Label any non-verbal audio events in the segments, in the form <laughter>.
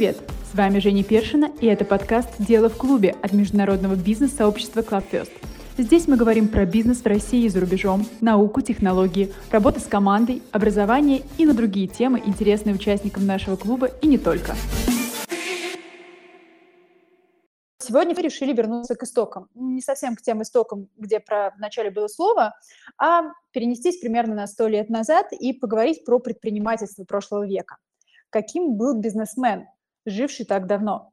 Привет! С вами Женя Першина, и это подкаст «Дело в клубе» от международного бизнес-сообщества ClubFirst. Здесь мы говорим про бизнес в России и за рубежом, науку, технологии, работу с командой, образование и на другие темы, интересные участникам нашего клуба и не только. Сегодня мы решили вернуться к истокам. Не совсем к тем истокам, где про вначале было слово, а перенестись примерно на сто лет назад и поговорить про предпринимательство прошлого века. Каким был бизнесмен, живший так давно?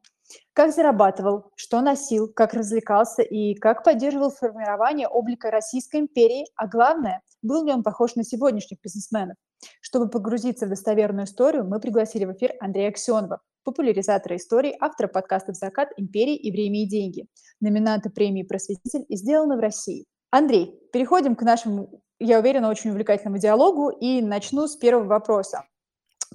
Как зарабатывал, что носил, как развлекался и как поддерживал формирование облика Российской империи, а главное, был ли он похож на сегодняшних бизнесменов. Чтобы погрузиться в достоверную историю, мы пригласили в эфир Андрея Аксенова, популяризатора истории, автора подкастов «Закат», «Империи» и «Время и деньги», номинанта премии «Просветитель» и «Сделано в России». Андрей, переходим к нашему, я уверена, очень увлекательному диалогу и начну с первого вопроса.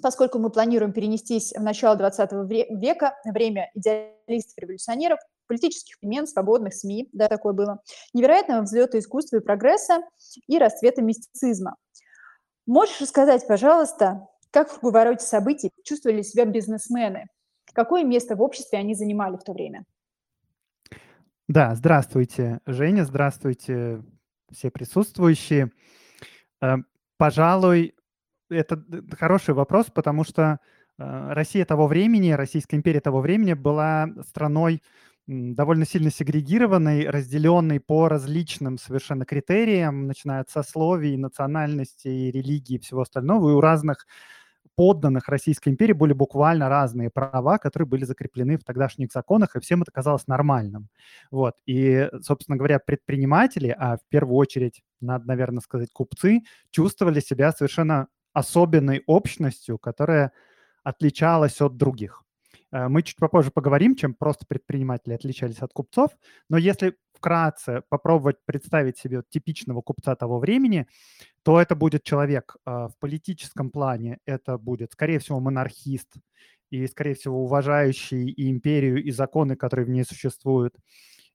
Поскольку мы планируем перенестись в начало 20 века, время идеалистов-революционеров, политических перемен, свободных СМИ, да, такое было, невероятного взлета искусства и прогресса и расцвета мистицизма. Можешь рассказать, пожалуйста, как в круговороте событий чувствовали себя бизнесмены? Какое место в обществе они занимали в то время? Да, здравствуйте, Женя, здравствуйте, все присутствующие. Э, пожалуй, это хороший вопрос, потому что э, Россия того времени, Российская империя того времени была страной довольно сильно сегрегированной, разделенной по различным совершенно критериям, начиная от сословий, национальности, религии и всего остального. И у разных подданных Российской империи были буквально разные права, которые были закреплены в тогдашних законах, и всем это казалось нормальным. Вот. И, собственно говоря, предприниматели, а в первую очередь, надо, наверное, сказать, купцы, чувствовали себя совершенно особенной общностью, которая отличалась от других. Э, мы чуть попозже поговорим, чем просто предприниматели отличались от купцов, но если вкратце попробовать представить себе типичного купца того времени, то это будет человек э, в политическом плане, это будет, скорее всего, монархист и, скорее всего, уважающий и империю, и законы, которые в ней существуют,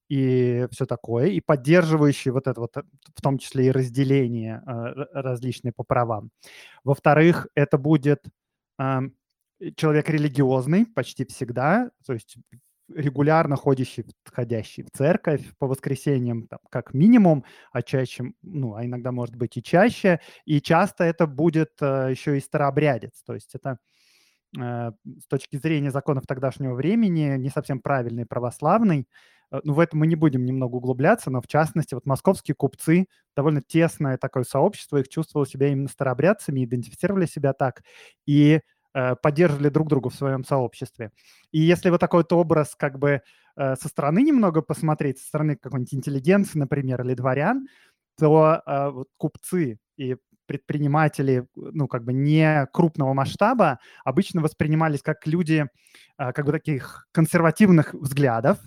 и все такое, и поддерживающий вот это вот, э, в том числе и разделение различные по правам. Во-вторых, это будет эм, человек религиозный почти всегда, то есть регулярно ходящий, ходящий в церковь по воскресеньям, там, как минимум, а чаще, ну, а иногда может быть и чаще, и часто это будет э, еще и старообрядец, то есть это э, с точки зрения законов тогдашнего времени не совсем правильный православный, э, ну, в этом мы не будем немного углубляться, но в частности, вот московские купцы, довольно тесное такое сообщество, их чувствовало себя именно старообрядцами, идентифицировали себя так, и Э, поддерживали друг друга в своем сообществе. И если вот такой вот образ как бы э, со стороны немного посмотреть, со стороны какой-нибудь интеллигенции, например, или дворян, то э, вот купцы и предприниматели, ну, как бы не крупного масштаба, обычно воспринимались как люди, как бы таких консервативных взглядов,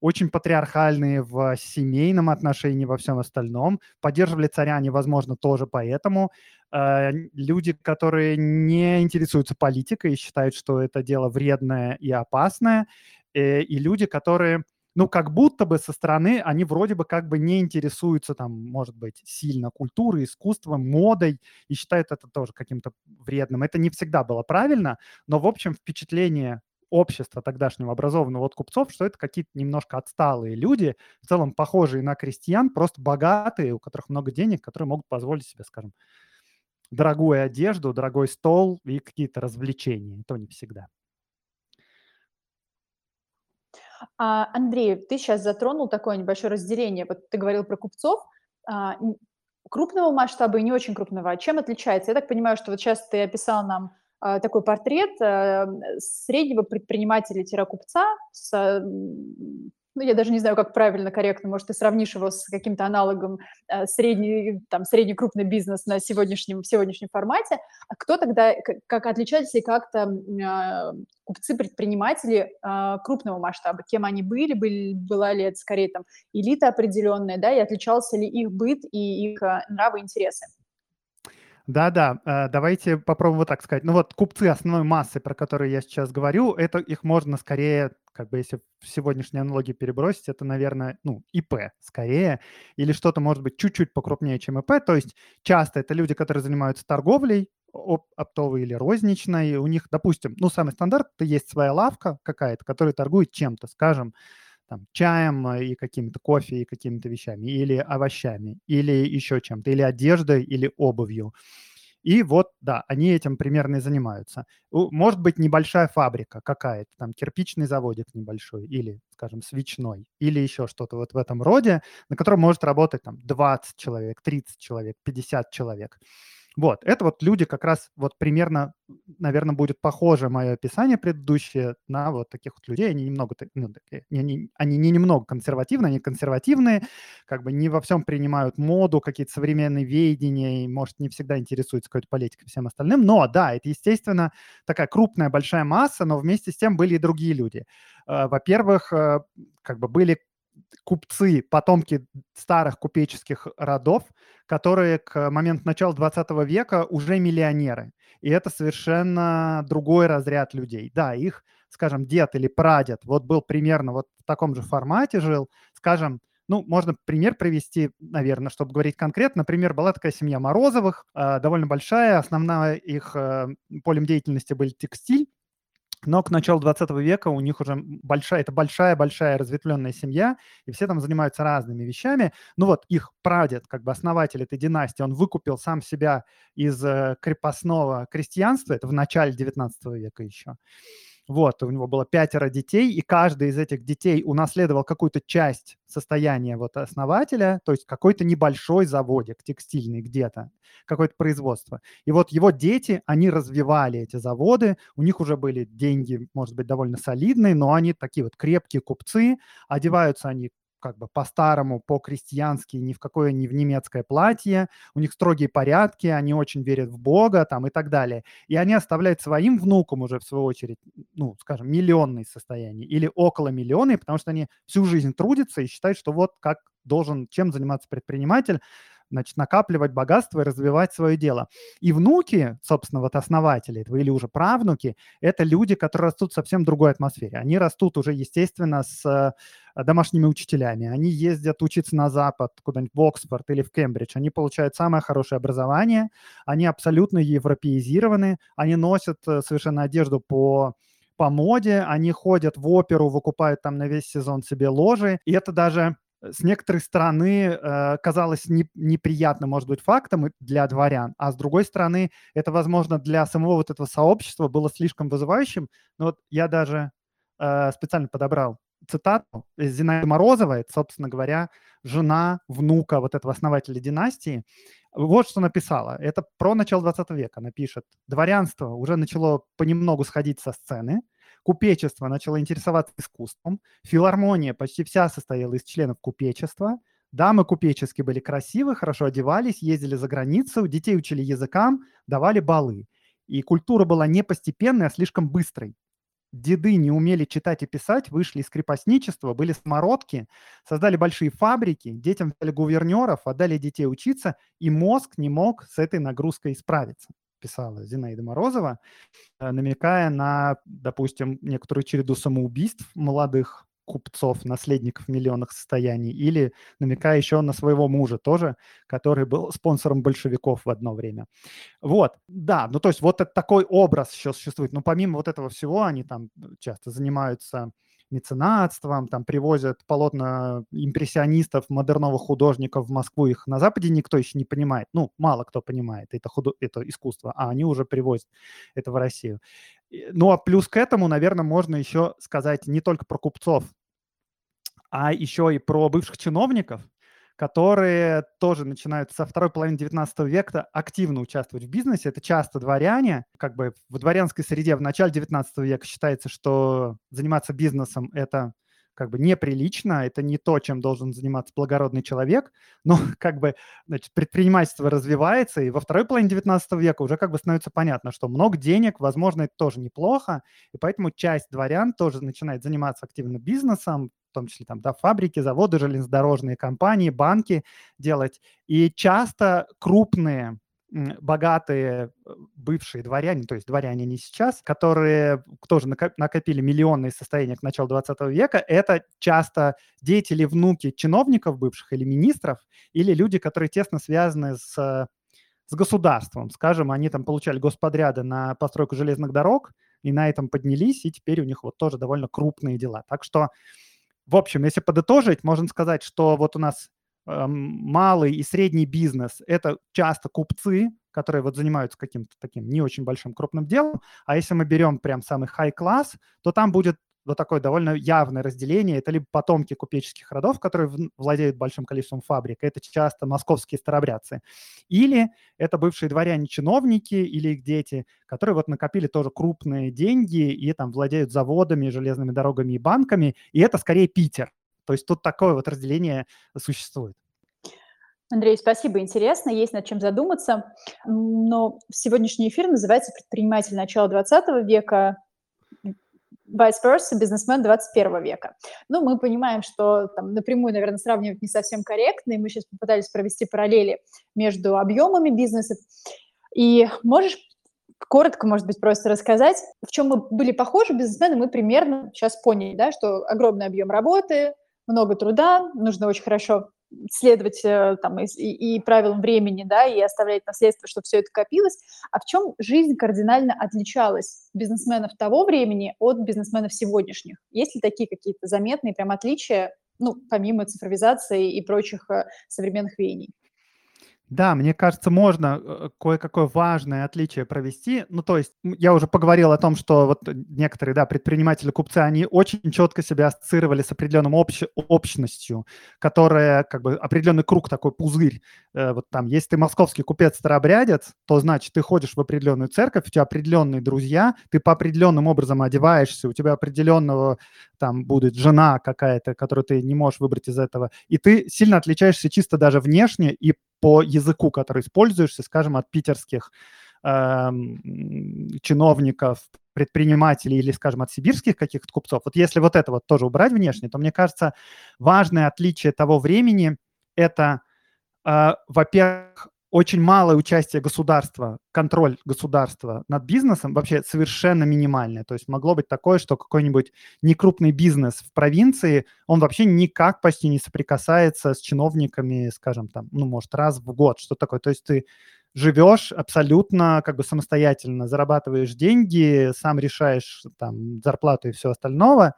очень патриархальные в семейном отношении, во всем остальном. Поддерживали царя они, возможно, тоже поэтому. Э, люди, которые не интересуются политикой и считают, что это дело вредное и опасное. Э, и люди, которые ну, как будто бы со стороны они вроде бы как бы не интересуются там, может быть, сильно культурой, искусством, модой и считают это тоже каким-то вредным. Это не всегда было правильно, но, в общем, впечатление общества тогдашнего образованного от купцов, что это какие-то немножко отсталые люди, в целом похожие на крестьян, просто богатые, у которых много денег, которые могут позволить себе, скажем, дорогую одежду, дорогой стол и какие-то развлечения. То не всегда. А, Андрей, ты сейчас затронул такое небольшое разделение. Вот ты говорил про купцов. А, крупного масштаба и не очень крупного. А чем отличается? Я так понимаю, что вот сейчас ты описал нам такой портрет э, среднего предпринимателя-купца с ну, я даже не знаю, как правильно, корректно, может, ты сравнишь его с каким-то аналогом э, средний, там, средний крупный бизнес на сегодняшнем, в сегодняшнем формате, а кто тогда, как, отличались ли как-то э, купцы-предприниматели э, крупного масштаба, кем они были, были, была ли это скорее там элита определенная, да, и отличался ли их быт и их э, нравы и интересы? Да-да, э, давайте попробуем вот так сказать. Ну вот купцы основной массы, про которые я сейчас говорю, это их можно скорее, как бы если в сегодняшней аналогии перебросить, это, наверное, ну, ИП скорее, или что-то может быть чуть-чуть покрупнее, чем ИП. То есть часто это люди, которые занимаются торговлей, оптовой или розничной, у них, допустим, ну, самый стандарт, есть своя лавка какая-то, которая торгует чем-то, скажем, там, чаем э, и каким-то кофе и какими-то вещами, или овощами, или еще чем-то, или одеждой, или обувью. И вот, да, они этим примерно и занимаются. Может быть, небольшая фабрика какая-то, там кирпичный заводик небольшой, или, скажем, свечной, или еще что-то вот в этом роде, на котором может работать там 20 человек, 30 человек, 50 человек. Вот, это вот люди как раз вот примерно, наверное, будет похоже мое описание предыдущее на вот таких вот людей. Они немного, ну, не, они не немного консервативные, они консервативные, как бы не во всем принимают моду, какие-то современные веяния, и, может, не всегда интересуются какой-то политикой и всем остальным. Но, да, это, естественно, такая крупная, большая масса, но вместе с тем были и другие люди. Э, во-первых, э, как бы были купцы, потомки старых купеческих родов, которые к моменту начала 20 века уже миллионеры. И это совершенно другой разряд людей. Да, их, скажем, дед или прадед вот был примерно вот в таком же формате жил, скажем, ну, можно пример привести, наверное, чтобы говорить конкретно. Например, была такая семья Морозовых, э, довольно большая, основная их э, полем деятельности был текстиль, но к началу 20 века у них уже большая, это большая-большая разветвленная семья, и все там занимаются разными вещами. Ну вот их прадед, как бы основатель этой династии, он выкупил сам себя из э, крепостного крестьянства, это в начале 19 века еще. Вот, у него было пятеро детей, и каждый из этих детей унаследовал какую-то часть состояния вот основателя, то есть какой-то небольшой заводик текстильный где-то, какое-то производство. И вот его дети, они развивали эти заводы, у них уже были деньги, может быть, довольно солидные, но они такие вот крепкие купцы, одеваются они как бы по-старому, по-крестьянски, ни в какое не в немецкое платье, у них строгие порядки, они очень верят в Бога там и так далее. И они оставляют своим внукам уже, в свою очередь, ну, скажем, миллионные состояния или около миллиона, потому что они всю жизнь трудятся и считают, что вот как должен, чем заниматься предприниматель, значит, накапливать богатство и развивать свое дело. И внуки, собственно, вот основатели этого, или уже правнуки, это люди, которые растут в совсем другой атмосфере. Они растут уже, естественно, с э, домашними учителями. Они ездят учиться на Запад, куда-нибудь в Оксфорд или в Кембридж. Они получают самое хорошее образование. Они абсолютно европеизированы. Они носят э, совершенно одежду по по моде, они ходят в оперу, выкупают там на весь сезон себе ложи, и это даже с некоторой стороны э, казалось не, неприятным, может быть, фактом для дворян, а с другой стороны, это, возможно, для самого вот этого сообщества было слишком вызывающим. Но вот я даже э, специально подобрал цитату Зинаиды Морозовой, это, собственно говоря, жена внука вот этого основателя династии. Вот что написала. Это про начало 20 века. Она пишет. Дворянство уже начало понемногу сходить со сцены – Купечество начало интересоваться искусством. Филармония почти вся состояла из членов купечества. Дамы купеческие были красивы, хорошо одевались, ездили за границу, детей учили языкам, давали балы. И культура была не постепенной, а слишком быстрой. Деды не умели читать и писать, вышли из крепостничества, были самородки, создали большие фабрики, детям взяли гувернеров, отдали детей учиться, и мозг не мог с этой нагрузкой справиться писала Зинаида Морозова, э, намекая на, допустим, некоторую череду самоубийств молодых купцов, наследников миллионных состояний, или намекая еще на своего мужа тоже, который был спонсором большевиков в одно время. Вот, да, ну то есть вот такой образ еще существует. Но помимо вот этого всего, они там часто занимаются меценатством, там привозят полотна импрессионистов, модерновых художников в Москву, их на Западе никто еще не понимает, ну, мало кто понимает это, худо... это искусство, а они уже привозят это в Россию. Ну, а плюс к этому, наверное, можно еще сказать не только про купцов, а еще и про бывших чиновников, которые тоже начинают со второй половины 19 века активно участвовать в бизнесе. Это часто дворяне. Как бы в дворянской среде в начале 19 века считается, что заниматься бизнесом – это как бы неприлично, это не то, чем должен заниматься благородный человек, но <laughs> как бы значит, предпринимательство развивается, и во второй половине 19 века уже как бы становится понятно, что много денег, возможно, это тоже неплохо, и поэтому часть дворян тоже начинает заниматься активно бизнесом, том числе там, да, фабрики, заводы, железнодорожные компании, банки делать. И часто крупные богатые э, бывшие дворяне, то есть дворяне не сейчас, которые тоже накопили миллионные состояния к началу 20 века, это часто деятели, внуки чиновников бывших или министров, или люди, которые тесно связаны с с государством. Скажем, они там получали господряды на постройку железных дорог, и на этом поднялись, и теперь у них вот тоже довольно крупные дела. Так что, в общем, если подытожить, можно сказать, что вот у нас э, малый и средний бизнес – это часто купцы, которые вот занимаются каким-то таким не очень большим крупным делом, а если мы берем прям самый high-класс, то там будет вот такое довольно явное разделение. Это либо потомки купеческих родов, которые владеют большим количеством фабрик, это часто московские старобрядцы, или это бывшие дворяне-чиновники или их дети, которые вот накопили тоже крупные деньги и там владеют заводами, железными дорогами и банками, и это скорее Питер. То есть тут такое вот разделение существует. Андрей, спасибо, интересно, есть над чем задуматься. Но сегодняшний эфир называется «Предприниматель начала 20 века vice versa, бизнесмен 21 века. Ну, мы понимаем, что там напрямую, наверное, сравнивать не совсем корректно, и мы сейчас попытались провести параллели между объемами бизнеса. И можешь коротко, может быть, просто рассказать, в чем мы были похожи бизнесмены, мы примерно сейчас поняли, да, что огромный объем работы, много труда, нужно очень хорошо следовать э, там, и, и правилам времени, да, и оставлять наследство, чтобы все это копилось. А в чем жизнь кардинально отличалась бизнесменов того времени от бизнесменов сегодняшних? Есть ли такие какие-то заметные прям отличия, ну, помимо цифровизации и прочих э, современных веяний? Да, мне кажется, можно э, кое-какое важное отличие провести. Ну, то есть я уже поговорил о том, что вот некоторые, да, предприниматели, купцы, они очень четко себя ассоциировали с определенным общ... общностью, которая как бы определенный круг, такой пузырь. Э, вот там, если ты московский купец-старообрядец, то значит ты ходишь в определенную церковь, у тебя определенные друзья, ты по определенным образом одеваешься, у тебя определенного там будет жена какая-то, которую ты не можешь выбрать из этого, и ты сильно отличаешься чисто даже внешне и по языку, который используешься, скажем, от питерских э, чиновников, предпринимателей или, скажем, от сибирских каких-то купцов. Вот если вот это вот тоже убрать внешне, то мне кажется, важное отличие того времени – это, э, во-первых, очень малое участие государства, контроль государства над бизнесом вообще совершенно минимальное. То есть могло быть такое, что какой-нибудь некрупный бизнес в провинции, он вообще никак почти не соприкасается с чиновниками, скажем, там, ну, может, раз в год, что такое. То есть ты живешь абсолютно как бы самостоятельно, зарабатываешь деньги, сам решаешь там зарплату и все остальное,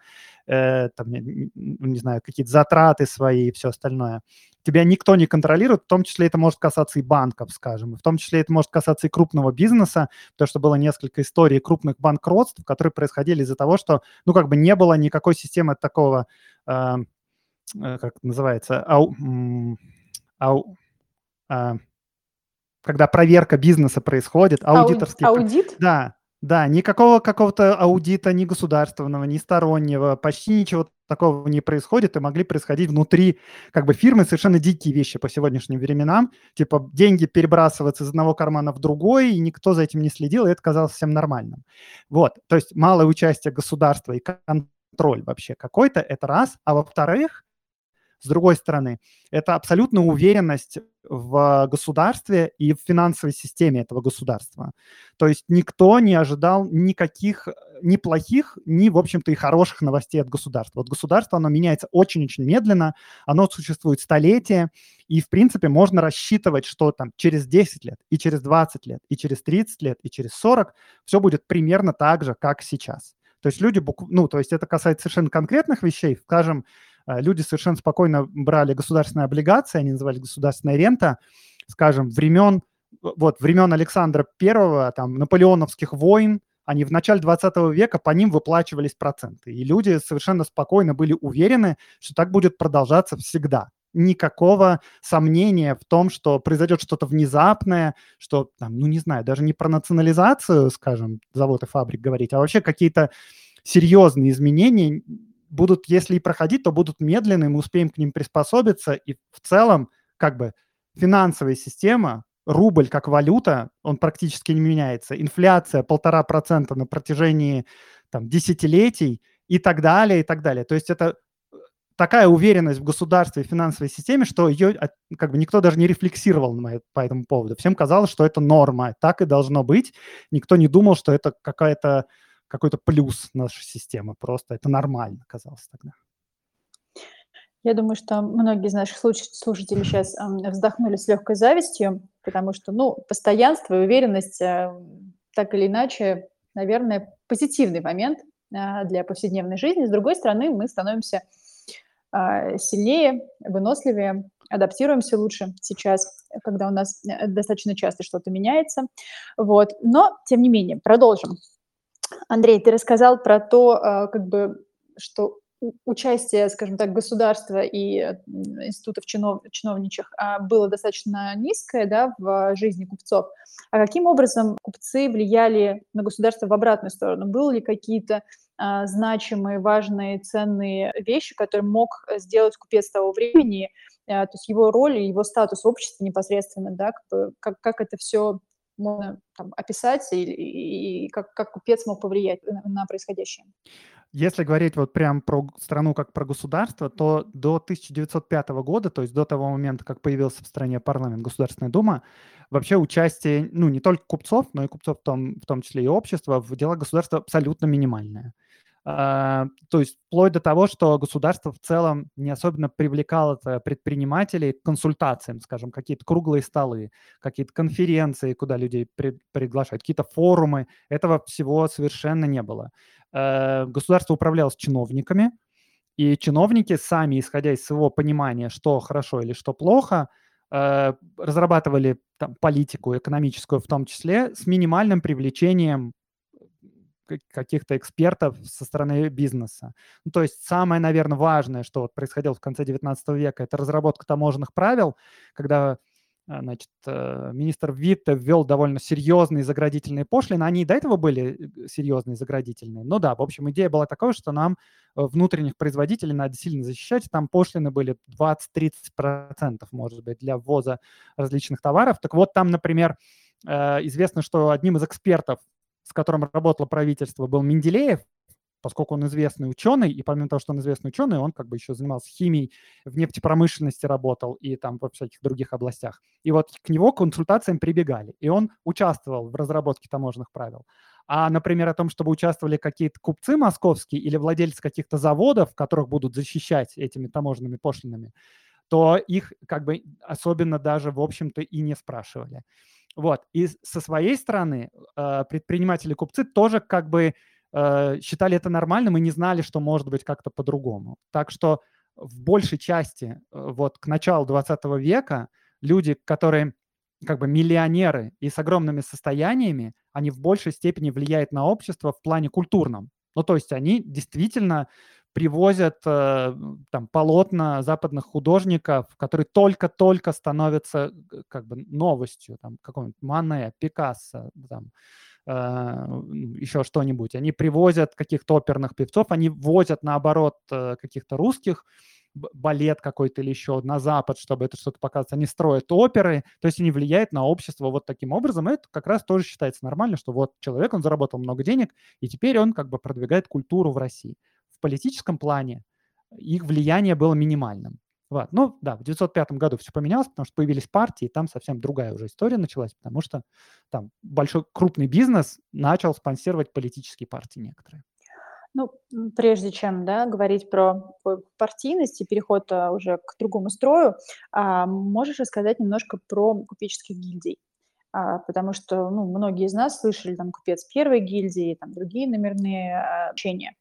э, там, не, не знаю, какие-то затраты свои и все остальное. Тебя никто не контролирует, в том числе это может касаться и банков, скажем, в том числе это может касаться и крупного бизнеса, потому что было несколько историй крупных банкротств, которые происходили из-за того, что, ну, как бы не было никакой системы такого, э, э как называется, ау, ау, э, когда проверка бизнеса происходит, аудиторский... Аудит? Да, да, никакого какого-то аудита ни государственного, ни стороннего, почти ничего такого не происходит, и могли происходить внутри как бы фирмы совершенно дикие вещи по сегодняшним временам, типа деньги перебрасываться из одного кармана в другой, и никто за этим не следил, и это казалось всем нормальным. Вот, то есть малое участие государства и контроль вообще какой-то, это раз, а во-вторых, с другой стороны, это абсолютная уверенность в государстве и в финансовой системе этого государства. То есть никто не ожидал никаких ни плохих, ни, в общем-то, и хороших новостей от государства. Вот государство, оно меняется очень-очень медленно, оно существует столетия, и, в принципе, можно рассчитывать, что там через 10 лет, и через 20 лет, и через 30 лет, и через 40 все будет примерно так же, как сейчас. То есть люди, ну, то есть это касается совершенно конкретных вещей, скажем, люди совершенно спокойно брали государственные облигации, они называли государственная рента, скажем, времен, вот, времен Александра Первого, там, наполеоновских войн, они в начале 20 века по ним выплачивались проценты. И люди совершенно спокойно были уверены, что так будет продолжаться всегда. Никакого сомнения в том, что произойдет что-то внезапное, что, там, ну не знаю, даже не про национализацию, скажем, завод и фабрик говорить, а вообще какие-то серьезные изменения будут, если и проходить, то будут медленные, мы успеем к ним приспособиться, и в целом, как бы, финансовая система, рубль как валюта, он практически не меняется. Инфляция полтора процента на протяжении там, десятилетий и так далее, и так далее. То есть это э, такая уверенность в государстве и финансовой системе, что ее как бы никто даже не рефлексировал на, по этому поводу. Всем казалось, что это норма, так и должно быть. Никто не думал, что это какая-то какой-то плюс нашей системы. Просто это нормально казалось тогда. Я думаю, что многие из наших слушателей сейчас вздохнули с легкой завистью, потому что, ну, постоянство и уверенность э, так или иначе, наверное, позитивный момент а, для повседневной жизни. С другой стороны, мы становимся а, сильнее, выносливее, адаптируемся лучше сейчас, когда у нас э, достаточно часто что-то меняется. Вот. Но, тем не менее, продолжим. Андрей, ты рассказал про то, а, как бы, что участие, скажем так, государства и институтов чинов, чиновничьих было достаточно низкое да, в жизни купцов. А каким образом купцы влияли на государство в обратную сторону? Были ли какие-то а, значимые, важные, ценные вещи, которые мог сделать купец того времени, а, то есть его роль и его статус в обществе непосредственно, да, как, как, как это все можно там, описать и, и, и как, как купец мог повлиять на, на происходящее. Если говорить вот прям про страну как про государство, то до 1905 года, то есть до того момента, как появился в стране парламент, Государственная Дума, вообще участие, ну, не только купцов, но и купцов в том, в том числе и общества в делах государства абсолютно минимальное. То есть вплоть до того, что государство в целом не особенно привлекало предпринимателей к консультациям, скажем, какие-то круглые столы, какие-то конференции, куда людей приглашают, какие-то форумы. Этого всего совершенно не было. Э, государство управлялось чиновниками, и чиновники сами, исходя из своего понимания, что хорошо или что плохо, э, разрабатывали там, политику экономическую в том числе с минимальным привлечением каких-то экспертов со стороны бизнеса. Ну, то есть самое, наверное, важное, что вот происходило в конце 19 века, это разработка таможенных правил, когда а, значит, э, министр Витте ввел довольно серьезные заградительные пошлины. Они и до этого были э, серьезные заградительные. Но да, в общем, идея была такой, что нам э, внутренних производителей надо сильно защищать. Там пошлины были 20-30%, может быть, для ввоза различных товаров. Так вот, там, например, известно, что одним из экспертов с которым работало правительство, был Менделеев, поскольку он известный ученый, и помимо того, что он известный ученый, он как бы еще занимался химией, в нефтепромышленности работал и там во всяких других областях. И вот к него консультациям прибегали, и он участвовал в разработке таможенных правил. А, например, о том, чтобы участвовали какие-то купцы московские или владельцы каких-то заводов, которых будут защищать этими таможенными пошлинами, то их как бы особенно даже, в общем-то, и не спрашивали. Вот. И со своей стороны э, предприниматели-купцы тоже как бы э, считали это нормальным и не знали, что может быть как-то по-другому. Так что в большей части э, вот к началу 20 века люди, которые как бы миллионеры и с огромными состояниями, они в большей степени влияют на общество в плане культурном. Ну, то есть они действительно привозят э, там полотна западных художников, которые только-только становятся э, как бы новостью, там какого-нибудь Мане, Пикассо, там, э, еще что-нибудь. Они привозят каких-то оперных певцов, они возят наоборот каких-то русских, балет какой-то или еще на Запад, чтобы это что-то показывать. Они строят оперы, то есть они влияют на общество вот таким образом. И это как раз тоже считается нормально, что вот человек, он заработал много денег, и теперь он как бы продвигает культуру в России политическом плане их влияние было минимальным. Вот. Ну да, в 1905 году все поменялось, потому что появились партии, и там совсем другая уже история началась, потому что там большой крупный бизнес начал спонсировать политические партии некоторые. Ну, прежде чем да, говорить про партийность и переход а, уже к другому строю, а, можешь рассказать немножко про купеческих гильдий? А, потому что ну, многие из нас слышали там купец первой гильдии, там другие номерные учения.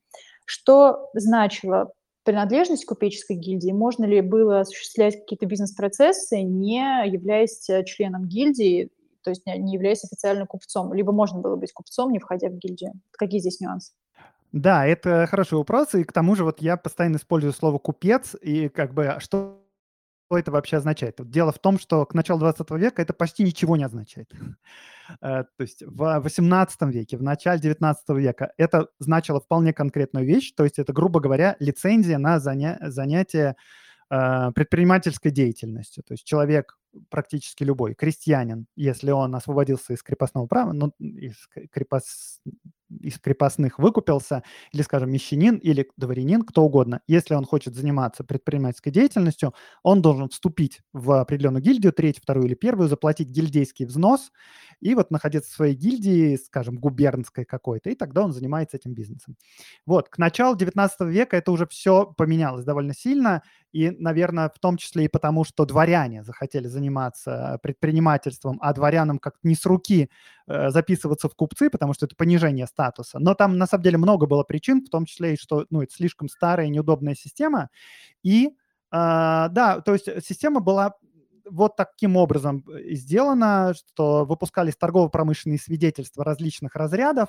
Что значило принадлежность к купеческой гильдии? Можно ли было осуществлять какие-то бизнес-процессы, не являясь э, членом гильдии, то есть не являясь официальным купцом? Либо можно было быть купцом, не входя в гильдию? Какие здесь нюансы? Да, это хороший вопрос, и к тому же вот я постоянно использую слово «купец», и как бы а что это вообще означает? Дело в том, что к началу 20 века это почти ничего не означает. <laughs> Э, то есть в 18 веке, в начале 19 века это значило вполне конкретную вещь, то есть это, грубо говоря, лицензия на заня занятие э, предпринимательской деятельностью. То есть человек практически любой, крестьянин, если он освободился из крепостного права, ну, из крепост... из крепостных выкупился, или, скажем, мещанин или дворянин, кто угодно, если он хочет заниматься предпринимательской деятельностью, он должен вступить в определенную гильдию, третью, вторую или первую, заплатить гильдейский взнос и вот находиться в своей гильдии, скажем, губернской какой-то, и тогда он занимается этим бизнесом. Вот, к началу 19 века это уже все поменялось довольно сильно, и, наверное, в том числе и потому, что дворяне захотели заниматься предпринимательством, а дворянам как-то не с руки э, записываться в купцы, потому что это понижение статуса. Но там, на самом деле, много было причин, в том числе и что ну, это слишком старая и неудобная система. И, э, да, то есть система была вот таким образом э, сделана, что выпускались торгово-промышленные свидетельства различных разрядов,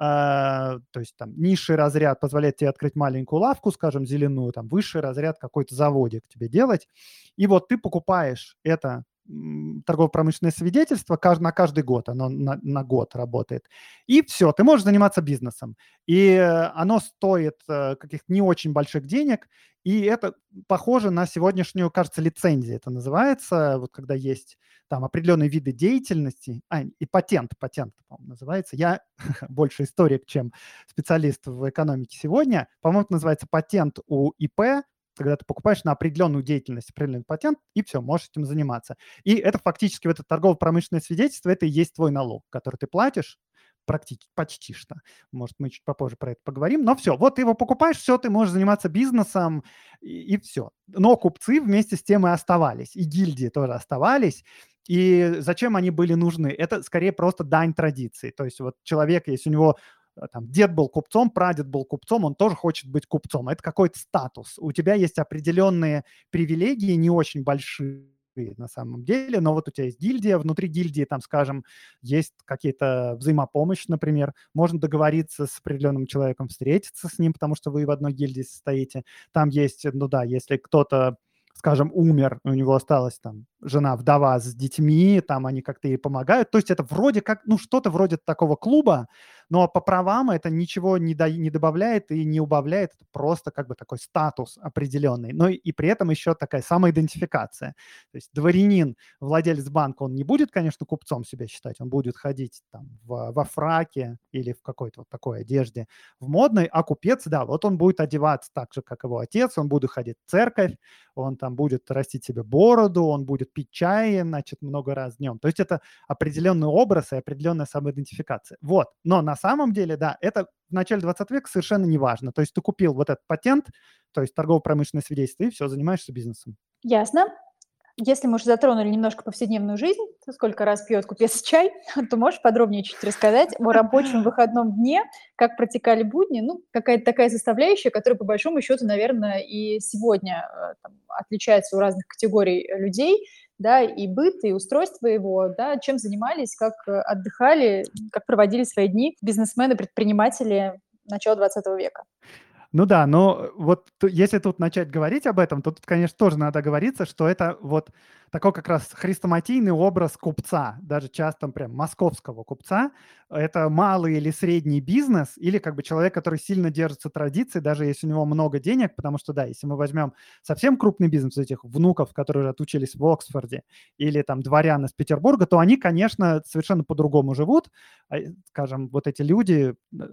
а, то есть там низший разряд позволяет тебе открыть маленькую лавку, скажем, зеленую, там высший разряд какой-то заводик тебе делать. И вот ты покупаешь это торгово-промышленное свидетельство на каждый год, оно на, на год работает. И все, ты можешь заниматься бизнесом. И оно стоит э, каких-то не очень больших денег, и это похоже на сегодняшнюю, кажется, лицензию это называется, вот когда есть там определенные виды деятельности, а, и патент, патент, по-моему, называется. Я <laughs> больше историк, чем специалист в экономике сегодня. По-моему, это называется патент у ИП, когда ты покупаешь на определенную деятельность определенный патент, и все, можешь этим заниматься. И это фактически в это торгово-промышленное свидетельство, это и есть твой налог, который ты платишь, практически, почти что. Может, мы чуть попозже про это поговорим. Но все, вот ты его покупаешь, все, ты можешь заниматься бизнесом, и, и все. Но купцы вместе с тем и оставались, и гильдии тоже оставались. И зачем они были нужны? Это скорее просто дань традиции. То есть вот человек, если у него там, дед был купцом, прадед был купцом, он тоже хочет быть купцом. Это какой-то статус. У тебя есть определенные привилегии, не очень большие, на самом деле, но вот у тебя есть гильдия, внутри гильдии, там, скажем, есть какие-то взаимопомощь, например, можно договориться с определенным человеком, встретиться с ним, потому что вы в одной гильдии состоите. Там есть, ну да, если кто-то скажем, умер, у него осталась там жена, вдова с детьми, там они как-то ей помогают. То есть это вроде как, ну, что-то вроде такого клуба, но по правам это ничего не, до, не добавляет и не убавляет, это просто как бы такой статус определенный. Но и при этом еще такая самоидентификация. То есть дворянин, владелец банка, он не будет, конечно, купцом себя считать, он будет ходить там в, во фраке или в какой-то вот такой одежде в модной, а купец, да, вот он будет одеваться так же, как его отец, он будет ходить в церковь, он там будет растить себе бороду, он будет пить чай, значит, много раз днем. То есть это определенный образ и определенная самоидентификация. Вот. Но на самом деле, да, это в начале 20 века совершенно не важно. То есть ты купил вот этот патент, то есть торгово-промышленное свидетельство, и все, занимаешься бизнесом. Ясно. Если мы уже затронули немножко повседневную жизнь, сколько раз пьет купец чай, <laughs> то можешь подробнее чуть рассказать о рабочем выходном дне, как протекали будни, ну, какая-то такая составляющая, которая, по большому счету, наверное, и сегодня э, там, отличается у разных категорий людей, да, и быт, и устройство его, да, чем занимались, как э, отдыхали, как проводили свои дни бизнесмены, предприниматели начала 20 века. Ну да, но вот если тут начать говорить об этом, то тут, конечно, тоже надо говориться, что это вот такой как раз хрестоматийный образ купца, даже часто прям московского купца. Это малый или средний бизнес, или как бы человек, который сильно держится традиции, даже если у него много денег, потому что, да, если мы возьмем совсем крупный бизнес этих внуков, которые уже отучились в Оксфорде, или там дворян из Петербурга, то они, конечно, совершенно по-другому живут. А, скажем, вот эти люди, э,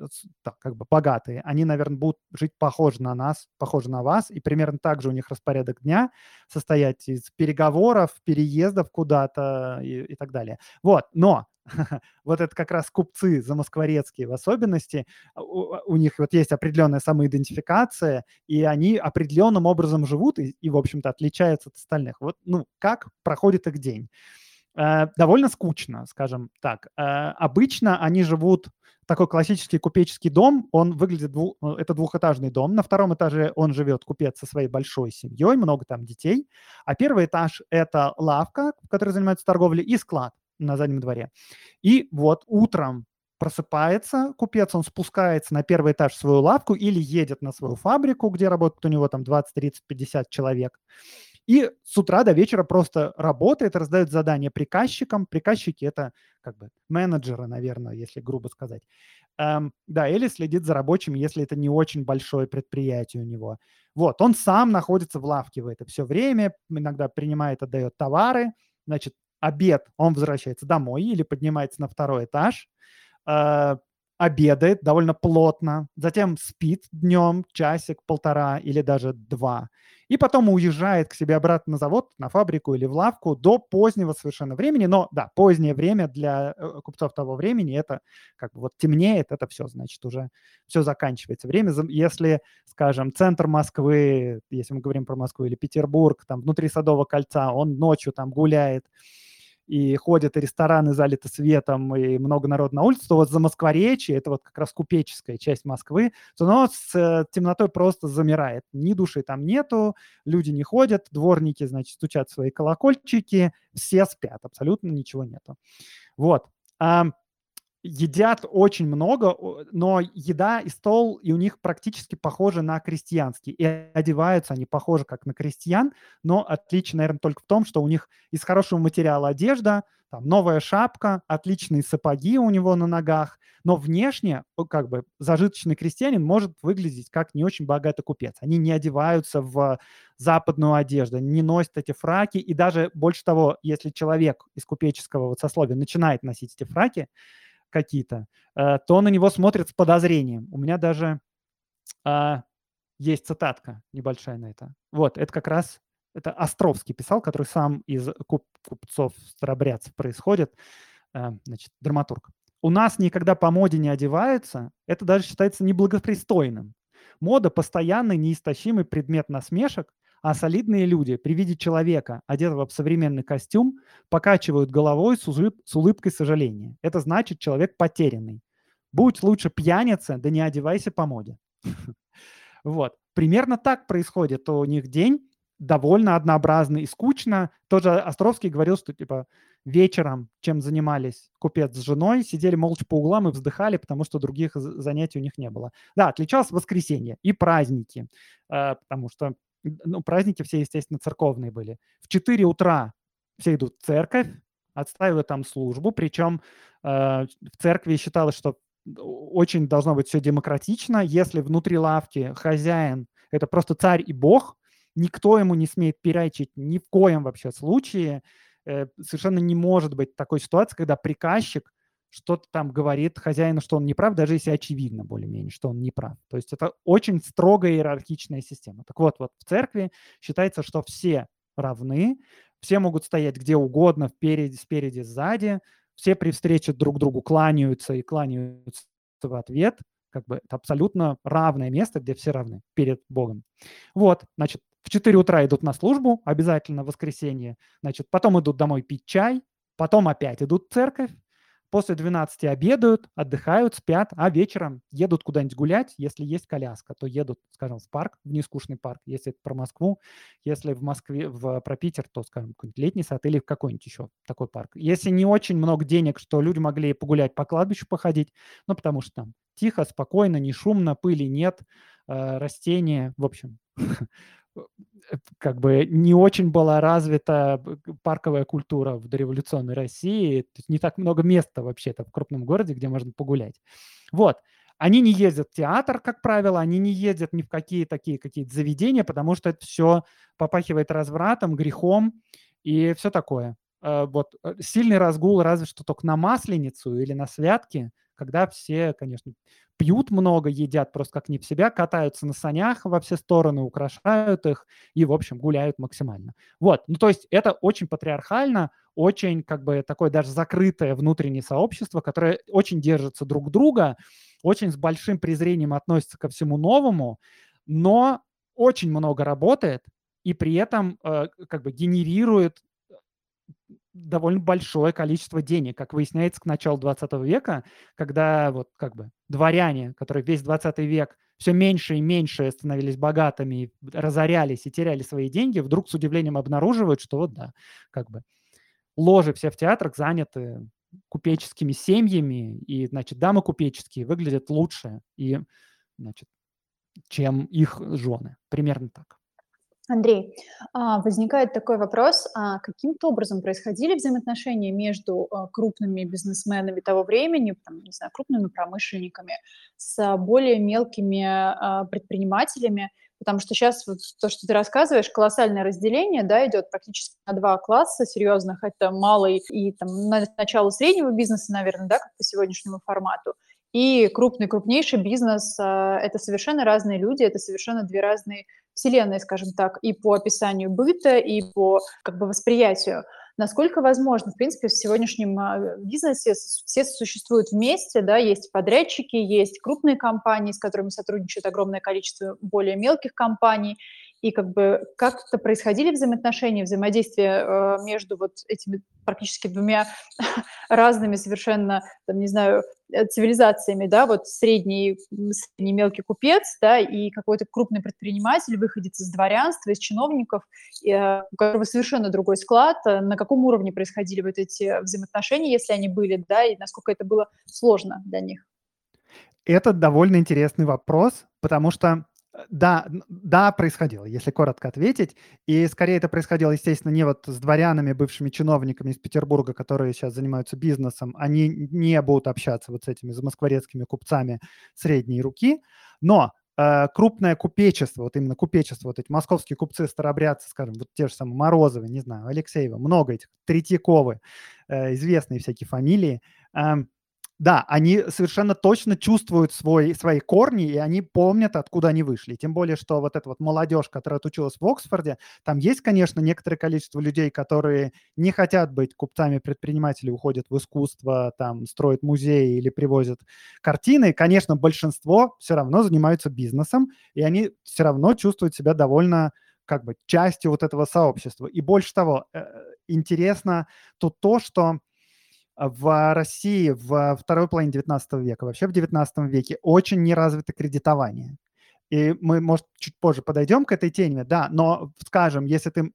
так, как бы богатые, они, наверное, будут жить похоже на нас, похоже на вас, и примерно так же у них распорядок дня состоять из переговоров, переговоров, переездов куда-то и, и так далее. Вот, но <laughs> вот это как раз купцы замоскворецкие в особенности, а, у, а, у них вот есть определенная самоидентификация, и они определенным образом живут и, и в общем-то, отличаются от остальных. Вот, ну, как проходит их день? Э, довольно скучно, скажем так. Э, обычно они живут такой классический купеческий дом, он выглядит, э, это двухэтажный дом, на втором этаже он живет купец со своей большой семьей, много там детей, а первый этаж – это лавка, в которой занимаются торговлей, и склад на заднем дворе. И вот утром просыпается купец, он спускается на первый этаж в свою лавку или едет на свою фабрику, где работает у него там 20, 30, 50 человек, и с утра до вечера просто работает, раздает задания приказчикам. Приказчики – это как бы менеджеры, наверное, если грубо сказать. Эм, да, или следит за рабочими, если это не очень большое предприятие у него. Вот, он сам находится в лавке в это все время, иногда принимает, отдает товары, значит, обед, он возвращается домой или поднимается на второй этаж, э, обедает довольно плотно, затем спит днем часик, полтора или даже два, и потом уезжает к себе обратно на завод, на фабрику или в лавку до позднего совершенно времени. Но да, позднее время для э, купцов того времени это как бы вот темнеет, это все, значит, уже все заканчивается. Время, если, скажем, центр Москвы, если мы говорим про Москву или Петербург, там внутри Садового кольца, он ночью там гуляет, и ходят, и рестораны залиты светом, и много народ на улице, то вот за Москворечье, это вот как раз купеческая часть Москвы, то оно с э, темнотой просто замирает. Ни души там нету, люди не ходят, дворники, значит, стучат свои колокольчики, все спят, абсолютно ничего нету. Вот едят очень много, но еда и стол и у них практически похожи на крестьянский. И одеваются они похожи как на крестьян, но отличие, наверное, только в том, что у них из хорошего материала одежда, там, новая шапка, отличные сапоги у него на ногах, но внешне как бы зажиточный крестьянин может выглядеть как не очень богатый купец. Они не одеваются в западную одежду, не носят эти фраки, и даже больше того, если человек из купеческого вот сословия начинает носить эти фраки, какие-то, э, то на него смотрят с подозрением. У меня даже а, есть цитатка небольшая на это. Вот, это как раз это Островский писал, который сам из куп, купцов старобрядцев происходит, э, значит, драматург. У нас никогда по моде не одеваются, это даже считается неблагопристойным. Мода – постоянный, неистощимый предмет насмешек, а солидные люди при виде человека, одетого в современный костюм, покачивают головой с, улыб с улыбкой сожаления. Это значит, человек потерянный. Будь лучше пьяница, да не одевайся по моде. <laughs> Вот. Примерно так происходит у них день, довольно однообразный и скучно. Тоже Островский говорил, что типа вечером, чем занимались купец с женой, сидели молча по углам и вздыхали, потому что других занятий у них не было. Да, отличалось воскресенье и праздники, э, потому что ну, праздники все, естественно, церковные были. В 4 утра все идут в церковь, отстаивают там службу, причем э, в церкви считалось, что очень должно быть все демократично. Если внутри лавки хозяин – это просто царь и бог, никто ему не смеет перечить ни в коем вообще случае. Э, совершенно не может быть такой ситуации, когда приказчик что-то там говорит хозяину, что он не прав, даже если очевидно более-менее, что он не прав. То есть это очень строгая иерархичная система. Так вот, вот в церкви считается, что все равны, все могут стоять где угодно, впереди, спереди, сзади, все при встрече друг другу кланяются и кланяются в ответ, как бы это абсолютно равное место, где все равны перед Богом. Вот, значит, в 4 утра идут на службу, обязательно в воскресенье, значит, потом идут домой пить чай, потом опять идут в церковь, После 12 обедают, отдыхают, спят, а вечером едут куда-нибудь гулять. Если есть коляска, то едут, скажем, в парк, в нескучный парк, если это про Москву. Если в Москве, в, про Питер, то, скажем, какой-нибудь летний сад или какой-нибудь еще такой парк. Если не очень много денег, что люди могли погулять по кладбищу, походить, ну, потому что там тихо, спокойно, не шумно, пыли нет, э, растения, в общем, <laughs> как бы не очень была развита парковая культура в дореволюционной России. То есть не так много места вообще-то в крупном городе, где можно погулять. Вот. Они не ездят в театр, как правило, они не ездят ни в какие такие какие-то заведения, потому что это все попахивает развратом, грехом и все такое. Э, вот э, сильный разгул разве что только на Масленицу или на Святки, когда все, конечно, пьют много, едят просто как не в себя, катаются на санях во все стороны, украшают их и, в общем, гуляют максимально. Вот, ну то есть это очень патриархально, очень как бы такое даже закрытое внутреннее сообщество, которое очень держится друг друга, очень с большим презрением относится ко всему новому, но очень много работает и при этом э, как бы генерирует довольно большое количество денег, как выясняется к началу 20 века, когда вот как бы дворяне, которые весь 20 век все меньше и меньше становились богатыми, разорялись и теряли свои деньги, вдруг с удивлением обнаруживают, что вот да, как бы ложи все в театрах заняты купеческими семьями, и, значит, дамы купеческие выглядят лучше, и, значит, чем их жены. Примерно так. Андрей, а, возникает такой вопрос, а каким-то образом происходили взаимоотношения между а, крупными бизнесменами того времени, там, не знаю, крупными промышленниками, с более мелкими предпринимателями, потому что сейчас вот то, что ты рассказываешь, колоссальное разделение, да, идет практически на два класса серьезных, это малый и там начало среднего бизнеса, наверное, да, как по сегодняшнему формату, и крупный, крупнейший бизнес а, – это совершенно разные люди, это совершенно две разные вселенные, скажем так, и по описанию быта, и по как бы восприятию. Насколько возможно, в принципе, в сегодняшнем а, бизнесе все существуют вместе, да, есть подрядчики, есть крупные компании, с которыми сотрудничает огромное количество более мелких компаний, и как бы как-то происходили взаимоотношения, взаимодействие э, между вот этими практически двумя <laughs> разными совершенно, там, не знаю, э, цивилизациями, да, вот средний, средний мелкий купец, да, и какой-то крупный предприниматель, выходец из дворянства, из чиновников, э, у которого совершенно другой склад, на каком уровне происходили вот эти взаимоотношения, если они были, да, и насколько это было сложно для них? Это довольно интересный вопрос, потому что да, да, происходило, если коротко ответить. И скорее это происходило, естественно, не вот с дворянами, бывшими чиновниками из Петербурга, которые сейчас занимаются бизнесом. Они не будут общаться вот с этими замоскворецкими купцами средней руки. Но э, крупное купечество, вот именно купечество, вот эти московские купцы, старобрядцы, скажем, вот те же самые Морозовы, не знаю, Алексеева, много этих, Третьяковы, э, известные всякие фамилии, э, да, они совершенно точно чувствуют свой, свои корни, и они помнят, откуда они вышли. Тем более, что вот эта вот молодежь, которая отучилась в Оксфорде, там есть, конечно, некоторое количество людей, которые не хотят быть купцами-предпринимателями, уходят в искусство, там, строят музеи или привозят картины. Конечно, большинство все равно занимаются бизнесом, и они все равно чувствуют себя довольно как бы частью вот этого сообщества. И больше того, э, интересно тут то, что в России в второй половине 19 века, вообще в 19 веке очень неразвито кредитование. И мы, может, чуть позже подойдем к этой теме, да, но, скажем, если ты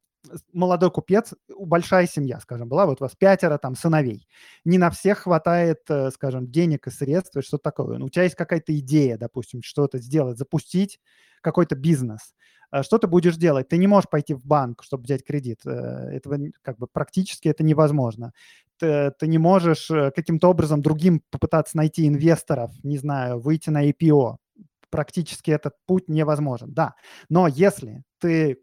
молодой купец, большая семья, скажем, была, вот у вас пятеро там сыновей, не на всех хватает, э, скажем, денег и средств, и что-то такое. Ну, у тебя есть какая-то идея, допустим, что-то сделать, запустить какой-то бизнес. Э, что ты будешь делать? Ты не можешь пойти в банк, чтобы взять кредит. Э, этого как бы практически это невозможно ты, ты не можешь э, каким-то образом другим попытаться найти инвесторов, не знаю, выйти на IPO. Практически этот путь невозможен, да. Но если ты,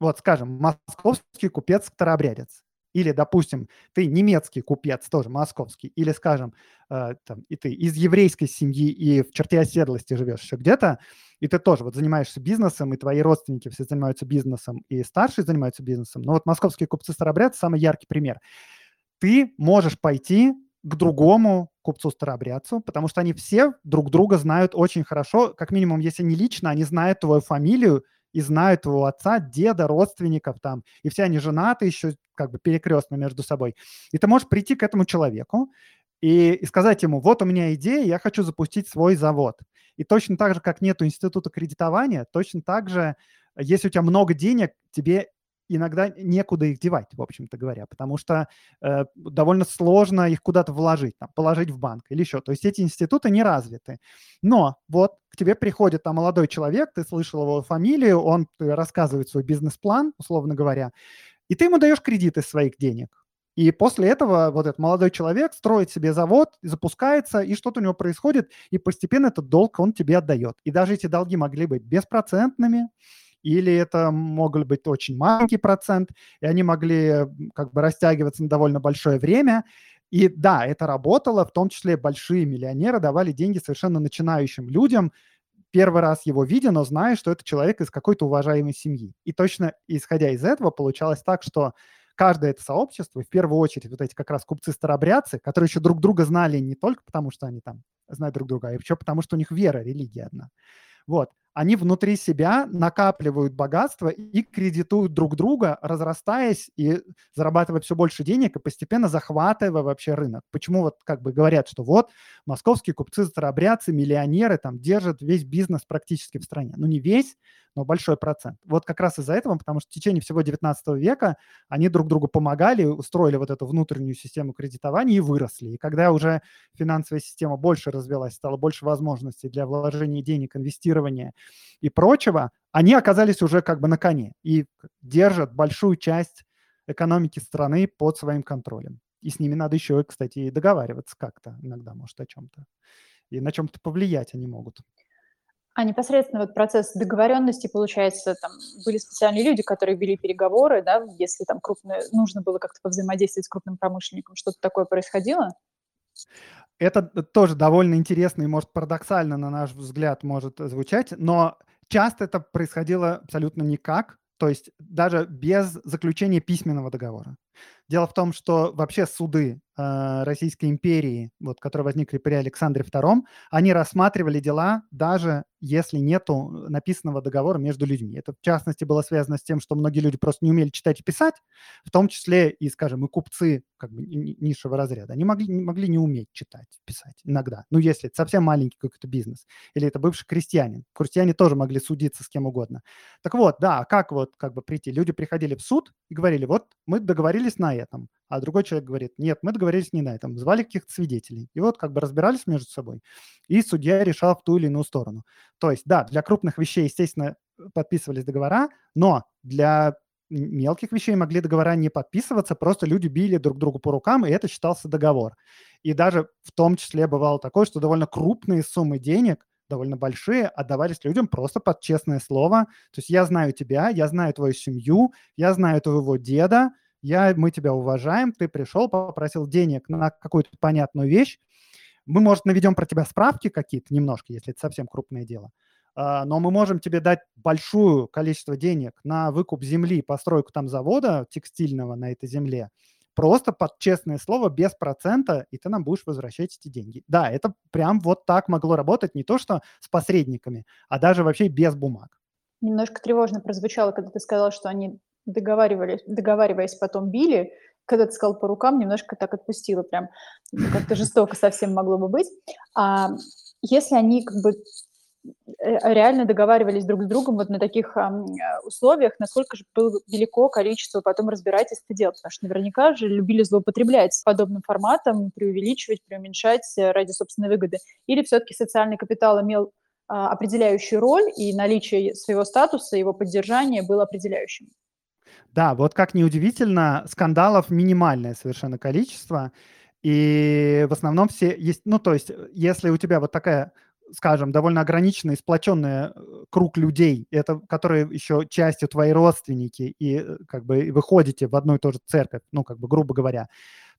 вот скажем, московский купец-старообрядец, или, допустим, ты немецкий купец, тоже московский, или, скажем, э, там, и ты из еврейской семьи и в черте оседлости живешь еще где-то, и ты тоже вот занимаешься бизнесом, и твои родственники все занимаются бизнесом, и старшие занимаются бизнесом. Но вот московские купцы-старообрядцы – самый яркий пример ты можешь пойти к другому купцу-старообрядцу, потому что они все друг друга знают очень хорошо, как минимум, если не лично, они знают твою фамилию и знают твоего отца, деда, родственников там, и все они женаты еще как бы перекрестно между собой. И ты можешь прийти к этому человеку и, и сказать ему, вот у меня идея, я хочу запустить свой завод. И точно так же, как нету института кредитования, точно так же, если у тебя много денег, тебе иногда некуда их девать, в общем-то говоря, потому что э, довольно сложно их куда-то вложить, там, положить в банк или еще. То есть эти институты не развиты. Но вот к тебе приходит там молодой человек, ты слышал его фамилию, он рассказывает свой бизнес-план, условно говоря, и ты ему даешь кредит из своих денег. И после этого вот этот молодой человек строит себе завод, запускается, и что-то у него происходит, и постепенно этот долг он тебе отдает. И даже эти долги могли быть беспроцентными, или это мог быть очень маленький процент, и они могли как бы растягиваться на довольно большое время. И да, это работало, в том числе большие миллионеры давали деньги совершенно начинающим людям, первый раз его видя, но зная, что это человек из какой-то уважаемой семьи. И точно исходя из этого получалось так, что каждое это сообщество, в первую очередь вот эти как раз купцы-старобрядцы, которые еще друг друга знали не только потому, что они там знают друг друга, а еще потому, что у них вера, религия одна. Вот они внутри себя накапливают богатство и кредитуют друг друга, разрастаясь и зарабатывая все больше денег и постепенно захватывая вообще рынок. Почему вот как бы говорят, что вот московские купцы, старобрядцы, миллионеры там держат весь бизнес практически в стране. Ну не весь, но большой процент. Вот как раз из-за этого, потому что в течение всего 19 века они друг другу помогали, устроили вот эту внутреннюю систему кредитования и выросли. И когда уже финансовая система больше развелась, стало больше возможностей для вложения денег, инвестирования и прочего, они оказались уже как бы на коне и держат большую часть экономики страны под своим контролем. И с ними надо еще, кстати, договариваться как-то иногда, может, о чем-то. И на чем-то повлиять они могут. А непосредственно вот процесс договоренности, получается, там были специальные люди, которые вели переговоры, да, если там крупное, нужно было как-то повзаимодействовать с крупным промышленником, что-то такое происходило? Это тоже довольно интересно и, может, парадоксально, на наш взгляд, может звучать, но часто это происходило абсолютно никак, то есть даже без заключения письменного договора. Дело в том, что вообще суды э, Российской империи, вот, которые возникли при Александре II, они рассматривали дела даже если нету написанного договора между людьми. Это, в частности, было связано с тем, что многие люди просто не умели читать и писать, в том числе и, скажем, и купцы как бы низшего разряда. Они могли, не могли не уметь читать, писать иногда. Ну, если это совсем маленький какой-то бизнес. Или это бывший крестьянин. Крестьяне тоже могли судиться с кем угодно. Так вот, да, как вот как бы прийти? Люди приходили в суд и говорили, вот мы договорились на этом. А другой человек говорит, нет, мы договорились не на этом. Звали каких-то свидетелей. И вот как бы разбирались между собой. И судья решал в ту или иную сторону. То есть, да, для крупных вещей, естественно, подписывались договора, но для мелких вещей могли договора не подписываться, просто люди били друг другу по рукам, и это считался договор. И даже в том числе бывало такое, что довольно крупные суммы денег, довольно большие, отдавались людям просто под честное слово. То есть я знаю тебя, я знаю твою семью, я знаю твоего деда, я, мы тебя уважаем, ты пришел, попросил денег на какую-то понятную вещь, мы, может, наведем про тебя справки какие-то немножко, если это совсем крупное дело, а, но мы можем тебе дать большое количество денег на выкуп земли, постройку там завода текстильного на этой земле, просто под честное слово, без процента, и ты нам будешь возвращать эти деньги. Да, это прям вот так могло работать, не то что с посредниками, а даже вообще без бумаг. Немножко тревожно прозвучало, когда ты сказал, что они договаривались, договариваясь, потом били, когда ты сказал по рукам, немножко так отпустила прям. Как-то <laughs> жестоко совсем могло бы быть. А если они как бы э, реально договаривались друг с другом вот на таких а, условиях, насколько же было велико количество потом разбирательств и дел, потому что наверняка же любили злоупотреблять подобным форматом, преувеличивать, преуменьшать э, ради собственной выгоды. Или все-таки социальный капитал имел а, определяющую роль, и наличие своего статуса, его поддержание было определяющим. Да, вот как неудивительно, скандалов минимальное совершенно количество. И в основном все есть, ну, то есть, если у тебя вот такая, скажем, довольно ограниченный, сплоченный э, круг людей, это, которые еще частью твои родственники, и э, как бы выходите в одну и ту же церковь, ну, как бы, грубо говоря,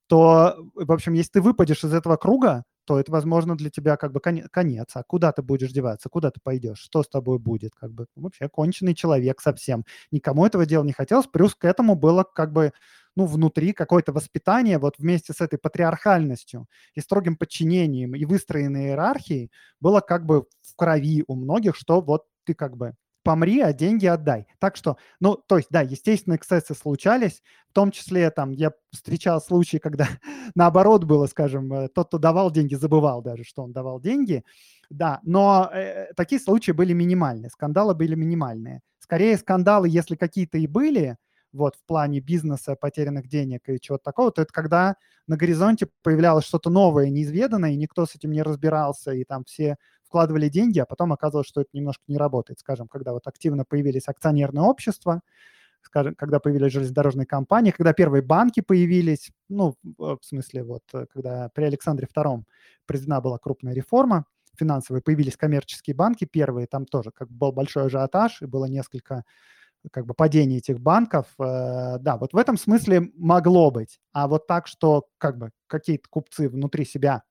то, в общем, если ты выпадешь из этого круга, то это, возможно, для тебя как бы конец. А куда ты будешь деваться? Куда ты пойдешь? Что с тобой будет? Как бы вообще конченый человек совсем. Никому этого дела не хотелось. Плюс к этому было как бы ну, внутри какое-то воспитание вот вместе с этой патриархальностью и строгим подчинением и выстроенной иерархией было как бы в крови у многих, что вот ты как бы помри, а деньги отдай. Так что, ну, то есть, да, естественно, эксцессы случались, в том числе, там, я встречал случаи, когда <laughs> наоборот было, скажем, э, тот, кто давал деньги, забывал даже, что он давал деньги, да, но э, такие случаи были минимальные, скандалы были минимальные. Скорее, скандалы, если какие-то и были, вот, в плане бизнеса, потерянных денег и чего-то такого, то это когда на горизонте появлялось что-то новое, неизведанное, и никто с этим не разбирался, и там все вкладывали деньги, а потом оказалось, что это немножко не работает. Скажем, когда вот активно появились акционерные общества, скажем, когда появились железнодорожные компании, когда первые банки появились, ну, в смысле, вот, э, когда при Александре II произведена была крупная реформа финансовая, появились коммерческие банки первые, там тоже как был большой ажиотаж, и было несколько как бы падений этих банков. Э, да, вот в этом смысле могло быть. А вот так, что как бы какие-то купцы внутри себя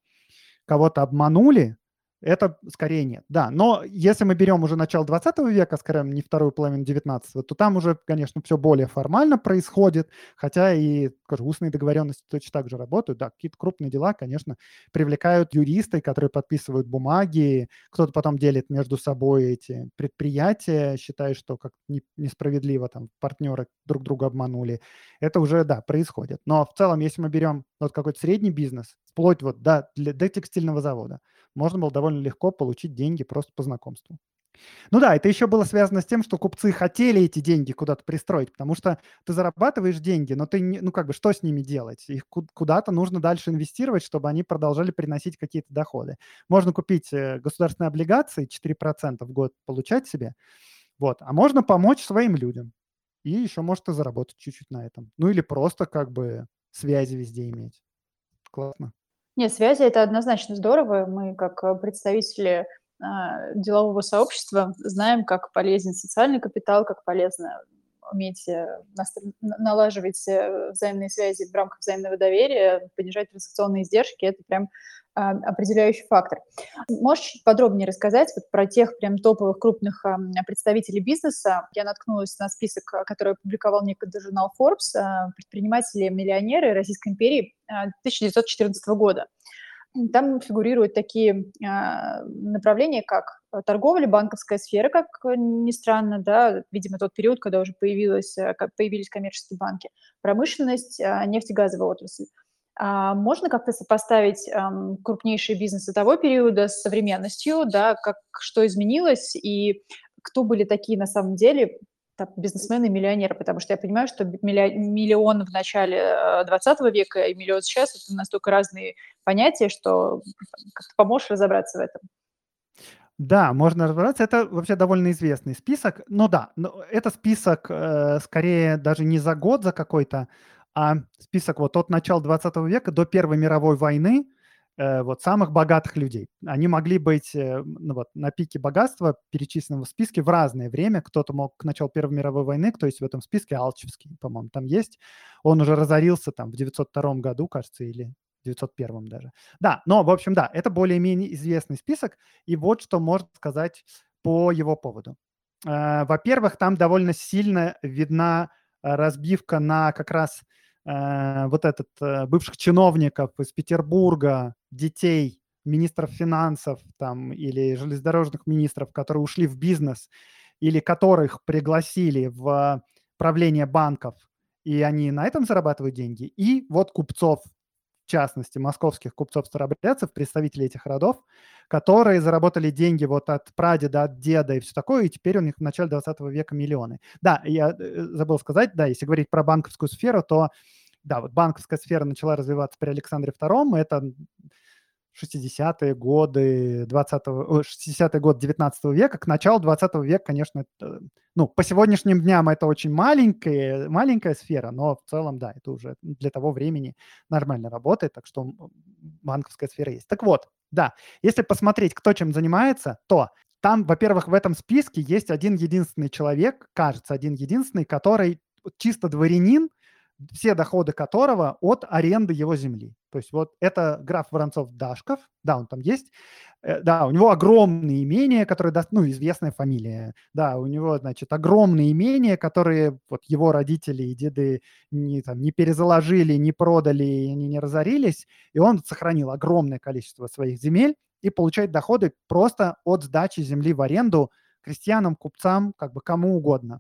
кого-то обманули, это скорее нет, да. Но если мы берем уже начало 20 века, скажем, не вторую половину 19 то там уже, конечно, все более формально происходит, хотя и скажем, устные договоренности точно так же работают. Да, какие-то крупные дела, конечно, привлекают юристы, которые подписывают бумаги, кто-то потом делит между собой эти предприятия, считая, что как несправедливо там партнеры друг друга обманули. Это уже, да, происходит. Но в целом, если мы берем вот какой-то средний бизнес, вплоть вот до, до текстильного завода, можно было довольно легко получить деньги просто по знакомству. Ну да, это еще было связано с тем, что купцы хотели эти деньги куда-то пристроить, потому что ты зарабатываешь деньги, но ты, ну как бы, что с ними делать? Их куда-то нужно дальше инвестировать, чтобы они продолжали приносить какие-то доходы. Можно купить э, государственные облигации, 4% в год получать себе, вот, а можно помочь своим людям. И еще может и заработать чуть-чуть на этом. Ну или просто как бы связи везде иметь. Классно. Нет, связи это однозначно здорово. Мы, как э, представители а, делового сообщества, знаем, как полезен социальный капитал, как полезно уметь э, налаживать э, взаимные связи в рамках взаимного доверия, понижать транзакционные издержки. Это прям определяющий фактор. Можешь подробнее рассказать вот про тех прям топовых крупных представителей бизнеса? Я наткнулась на список, который опубликовал некогда журнал Forbes, предприниматели-миллионеры Российской империи 1914 года. Там фигурируют такие а, направления, как торговля, банковская сфера, как ни странно, да, видимо, тот период, когда уже появилась, э, появились коммерческие банки, промышленность, а, нефтегазовая отрасль. А можно как-то сопоставить эм, крупнейшие бизнесы того периода с современностью, да, как, что изменилось и кто были такие на самом деле там, бизнесмены миллионеры, потому что я понимаю, что миллион в начале 20 э, века и миллион сейчас – это настолько разные понятия, что как-то поможешь разобраться в этом. Да, можно разобраться. Это вообще довольно известный список. Но да, но это список э, скорее даже не за год за какой-то, а список вот от начала 20 века до Первой мировой войны – Э, вот самых богатых людей. Они могли быть э, ну, вот, на пике богатства, перечисленного в списке, в разное время. Кто-то мог к началу Первой мировой войны, кто есть в этом списке, Алчевский, по-моему, там есть. Он уже разорился там в 902 году, кажется, или 901 даже. Да, но, в общем, да, это более-менее известный список. И вот что можно сказать по его поводу. Э, во-первых, там довольно сильно видна разбивка на как раз Э, вот этот э, бывших чиновников из Петербурга, детей министров финансов там или железнодорожных министров, которые ушли в бизнес или которых пригласили в правление банков, и они на этом зарабатывают деньги. И вот купцов, в частности, московских купцов-старобрядцев, представителей этих родов, которые заработали деньги вот от прадеда, от деда и все такое, и теперь у них в начале 20 века миллионы. Да, я э, забыл сказать, да, если говорить про банковскую сферу, то да, вот банковская сфера начала развиваться при Александре II, это 60-е годы 20 60-е годы 19 века, к началу 20 века, конечно, это, ну, по сегодняшним дням это очень маленькая, маленькая сфера, но в целом, да, это уже для того времени нормально работает, так что банковская сфера есть. Так вот, да, если посмотреть, кто чем занимается, то там, во-первых, в этом списке есть один единственный человек, кажется, один единственный, который чисто дворянин, все доходы которого от аренды его земли. То есть вот это граф Воронцов-Дашков, да, он там есть, э, да, у него огромные имения, которые, ну, известная фамилия, да, у него, значит, огромные имения, которые вот его родители и деды не, там, не перезаложили, не продали, они не разорились, и он сохранил огромное количество своих земель и получает доходы просто от сдачи земли в аренду крестьянам, купцам, как бы кому угодно.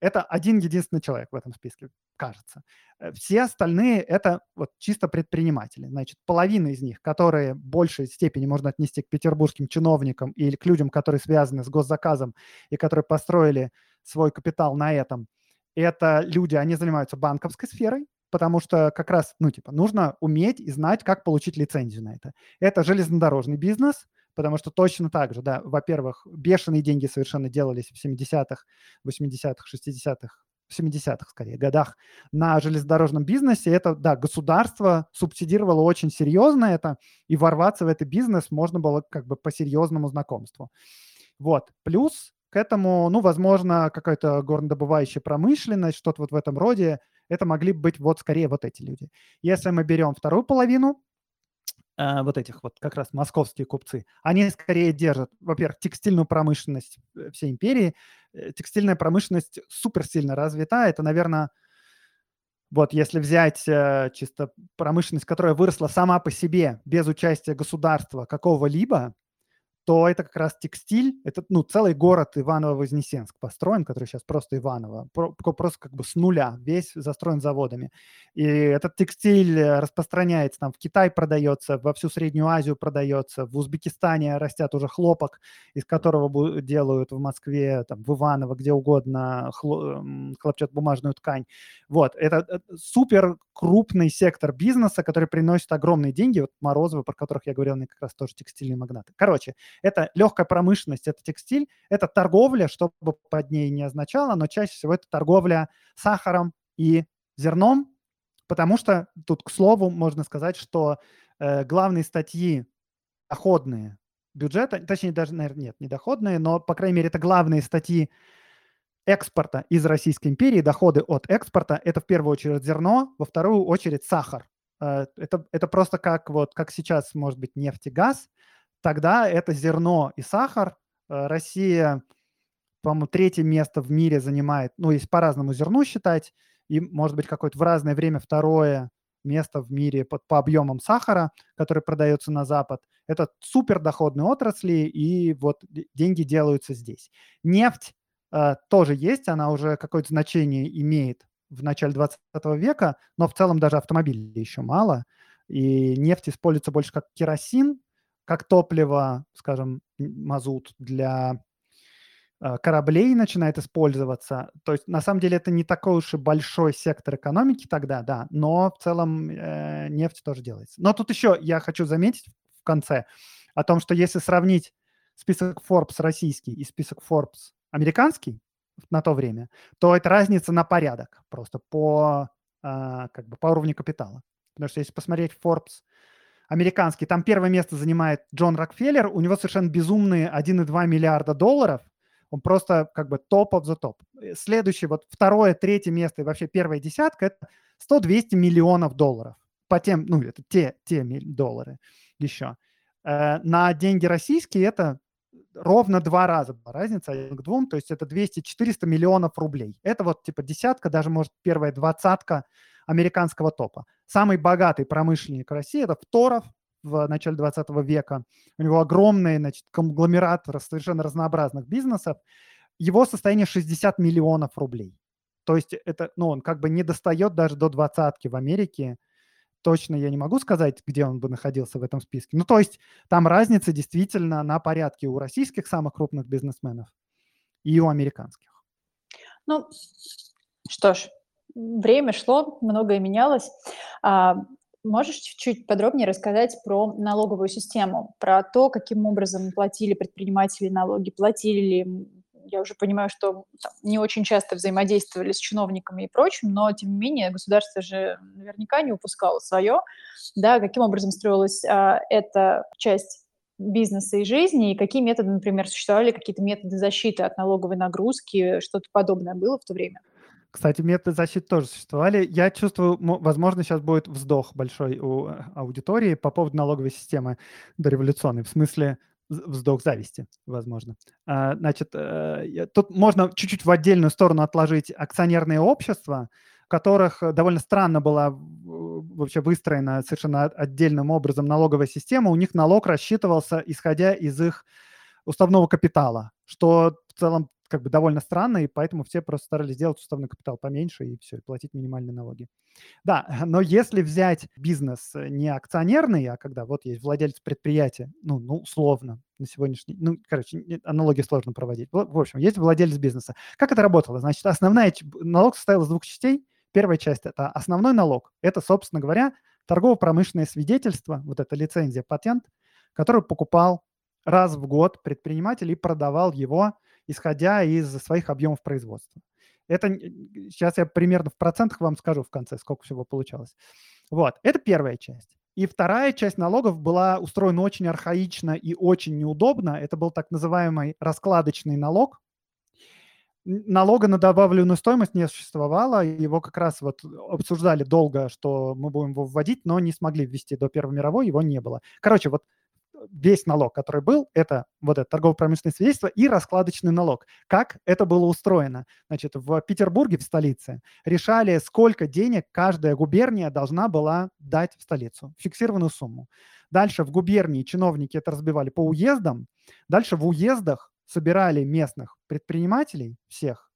Это один единственный человек в этом списке, кажется. Э, все остальные – это вот чисто предприниматели. Значит, половина из них, которые в большей степени можно отнести к петербургским чиновникам или к людям, которые связаны с госзаказом и которые построили свой капитал на этом, это люди, они занимаются банковской сферой, потому что как раз, ну, типа, нужно уметь и знать, как получить лицензию на это. Это железнодорожный бизнес – потому что точно так же, да, во-первых, бешеные деньги совершенно делались в 70-х, 80-х, 60-х, 70-х, скорее, годах на железнодорожном бизнесе. Это, да, государство субсидировало очень серьезно это, и ворваться в этот бизнес можно было как бы по серьезному знакомству. Вот. Плюс к этому, ну, возможно, какая-то горнодобывающая промышленность, что-то вот в этом роде, это могли быть вот скорее вот эти люди. Если мы берем вторую половину, э, вот этих вот как раз московские купцы, они скорее держат, во-первых, текстильную промышленность э, всей империи. Э, текстильная промышленность супер сильно развита. Это, наверное, вот если взять э, чисто промышленность, которая выросла сама по себе, без участия государства какого-либо, то это как раз текстиль, это ну, целый город Иваново-Вознесенск построен, который сейчас просто Иваново, просто как бы с нуля, весь застроен заводами. И этот текстиль э, распространяется, там в Китай продается, во всю Среднюю Азию продается, в Узбекистане растят уже хлопок, из которого делают в Москве, там, в Иваново, где угодно хлопчат-бумажную ткань. Вот, это э, супер крупный сектор бизнеса, который приносит огромные деньги. Вот Морозовы, про которых я говорил, они как раз тоже текстильные магнаты. Короче, это легкая промышленность, это текстиль, это торговля, что бы под ней не означало, но чаще всего это торговля сахаром и зерном, потому что тут, к слову, можно сказать, что э, главные статьи доходные бюджета, точнее даже, наверное, нет, не доходные, но, по крайней мере, это главные статьи экспорта из Российской империи, доходы от экспорта, это в первую очередь зерно, во вторую очередь сахар. Э, это, это просто как, вот, как сейчас может быть нефть и газ, тогда это зерно и сахар. Э, Россия, по-моему, третье место в мире занимает, ну, если по-разному зерну считать, и, может быть, какое-то в разное время второе место в мире по, по объемам сахара, который продается на Запад. Это супердоходные отрасли, и вот деньги делаются здесь. Нефть э, тоже есть, она уже какое-то значение имеет в начале 20 века, но в целом даже автомобилей еще мало, и нефть используется больше как керосин, как топливо, скажем, мазут для э, кораблей начинает использоваться. То есть на самом деле это не такой уж и большой сектор экономики тогда, да, но в целом э, нефть тоже делается. Но тут еще я хочу заметить в конце о том, что если сравнить список Forbes российский и список Forbes американский, на то время, то это разница на порядок просто по, э, как бы по уровню капитала. Потому что если посмотреть Forbes американский, там первое место занимает Джон Рокфеллер, у него совершенно безумные 1,2 миллиарда долларов, он просто как бы топ of the топ. Следующее, вот второе, третье место и вообще первая десятка – это 100-200 миллионов долларов. По тем, ну, это те, те доллары еще. Э, на деньги российские это ровно два раза разница один к двум, то есть это 200-400 миллионов рублей. Это вот типа десятка, даже может первая двадцатка американского топа. Самый богатый промышленник России – это Второв в начале 20 века. У него огромный значит, конгломерат совершенно разнообразных бизнесов. Его состояние 60 миллионов рублей. То есть это, ну, он как бы не достает даже до двадцатки в Америке точно я не могу сказать, где он бы находился в этом списке. Ну, то есть там разница действительно на порядке у российских самых крупных бизнесменов и у американских. Ну, что ж, время шло, многое менялось. А, можешь чуть-чуть подробнее рассказать про налоговую систему, про то, каким образом платили предприниматели налоги, платили ли я уже понимаю, что не очень часто взаимодействовали с чиновниками и прочим, но, тем не менее, государство же наверняка не упускало свое. Да, каким образом строилась а, эта часть бизнеса и жизни, и какие методы, например, существовали, какие-то методы защиты от налоговой нагрузки, что-то подобное было в то время? Кстати, методы защиты тоже существовали. Я чувствую, возможно, сейчас будет вздох большой у э, аудитории по поводу налоговой системы дореволюционной. В смысле, вздох зависти, возможно. А, значит, э, тут можно чуть-чуть в отдельную сторону отложить акционерные общества, в которых довольно странно была вообще выстроена совершенно отдельным образом налоговая система. У них налог рассчитывался, исходя из их уставного капитала, что в целом как бы довольно странно, и поэтому все просто старались сделать уставный капитал поменьше и все, и платить минимальные налоги. Да, <laughs> но если взять бизнес не акционерный, а когда вот есть владелец предприятия, ну, ну условно, на сегодняшний, ну, короче, аналогии сложно проводить. В общем, есть владелец бизнеса. Как это работало? Значит, основная налог состоял из двух частей. Первая часть – это основной налог. Это, собственно говоря, торгово-промышленное свидетельство, вот эта лицензия, патент, который покупал раз в год предприниматель и продавал его исходя из своих объемов производства. Это сейчас я примерно в процентах вам скажу в конце, сколько всего получалось. Вот, это первая часть. И вторая часть налогов была устроена очень архаично и очень неудобно. Это был так называемый раскладочный налог. Налога на добавленную стоимость не существовало. Его как раз вот обсуждали долго, что мы будем его вводить, но не смогли ввести до Первой мировой, его не было. Короче, вот весь налог, который был, это вот это торгово-промышленное свидетельство и раскладочный налог. Как это было устроено? Значит, в Петербурге, в столице, решали, сколько денег каждая губерния должна была дать в столицу, фиксированную сумму. Дальше в губернии чиновники это разбивали по уездам. Дальше в уездах собирали местных предпринимателей всех,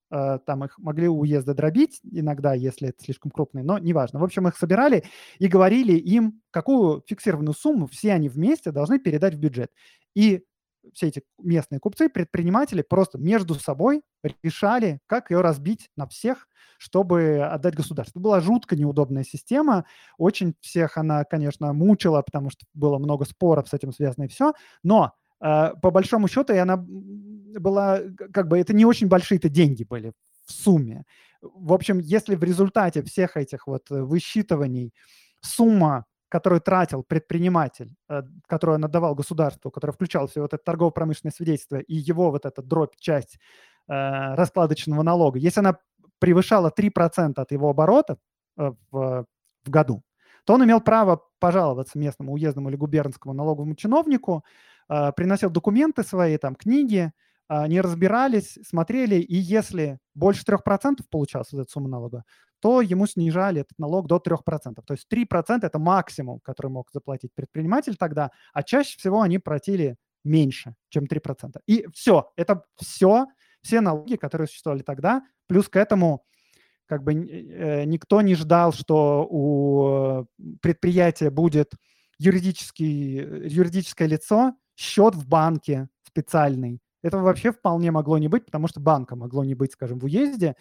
там их могли у уезда дробить иногда, если это слишком крупные, но неважно. В общем, их собирали и говорили им, какую фиксированную сумму все они вместе должны передать в бюджет. И все эти местные купцы, предприниматели просто между собой решали, как ее разбить на всех, чтобы отдать государству. Это была жутко неудобная система. Очень всех она, конечно, мучила, потому что было много споров с этим связано и все. Но по большому счету, и она была, как бы, это не очень большие-то деньги были в сумме. В общем, если в результате всех этих вот высчитываний сумма, которую тратил предприниматель, э, которую он отдавал государству, которая включала все вот это торгово-промышленное свидетельство и его вот эта дробь, часть э, раскладочного налога, если она превышала 3% от его оборота э, в, в году, то он имел право пожаловаться местному уездному или губернскому налоговому чиновнику, э, приносил документы свои, там, книги, они разбирались, смотрели, и если больше 3% получалось вот эта сумма налога, то ему снижали этот налог до 3%. То есть 3% – это максимум, который мог заплатить предприниматель тогда, а чаще всего они платили меньше, чем 3%. И все, это все, все налоги, которые существовали тогда, плюс к этому как бы э, никто не ждал, что у предприятия будет юридический, юридическое лицо, счет в банке специальный. Этого вообще вполне могло не быть, потому что банка могло не быть, скажем, в уезде.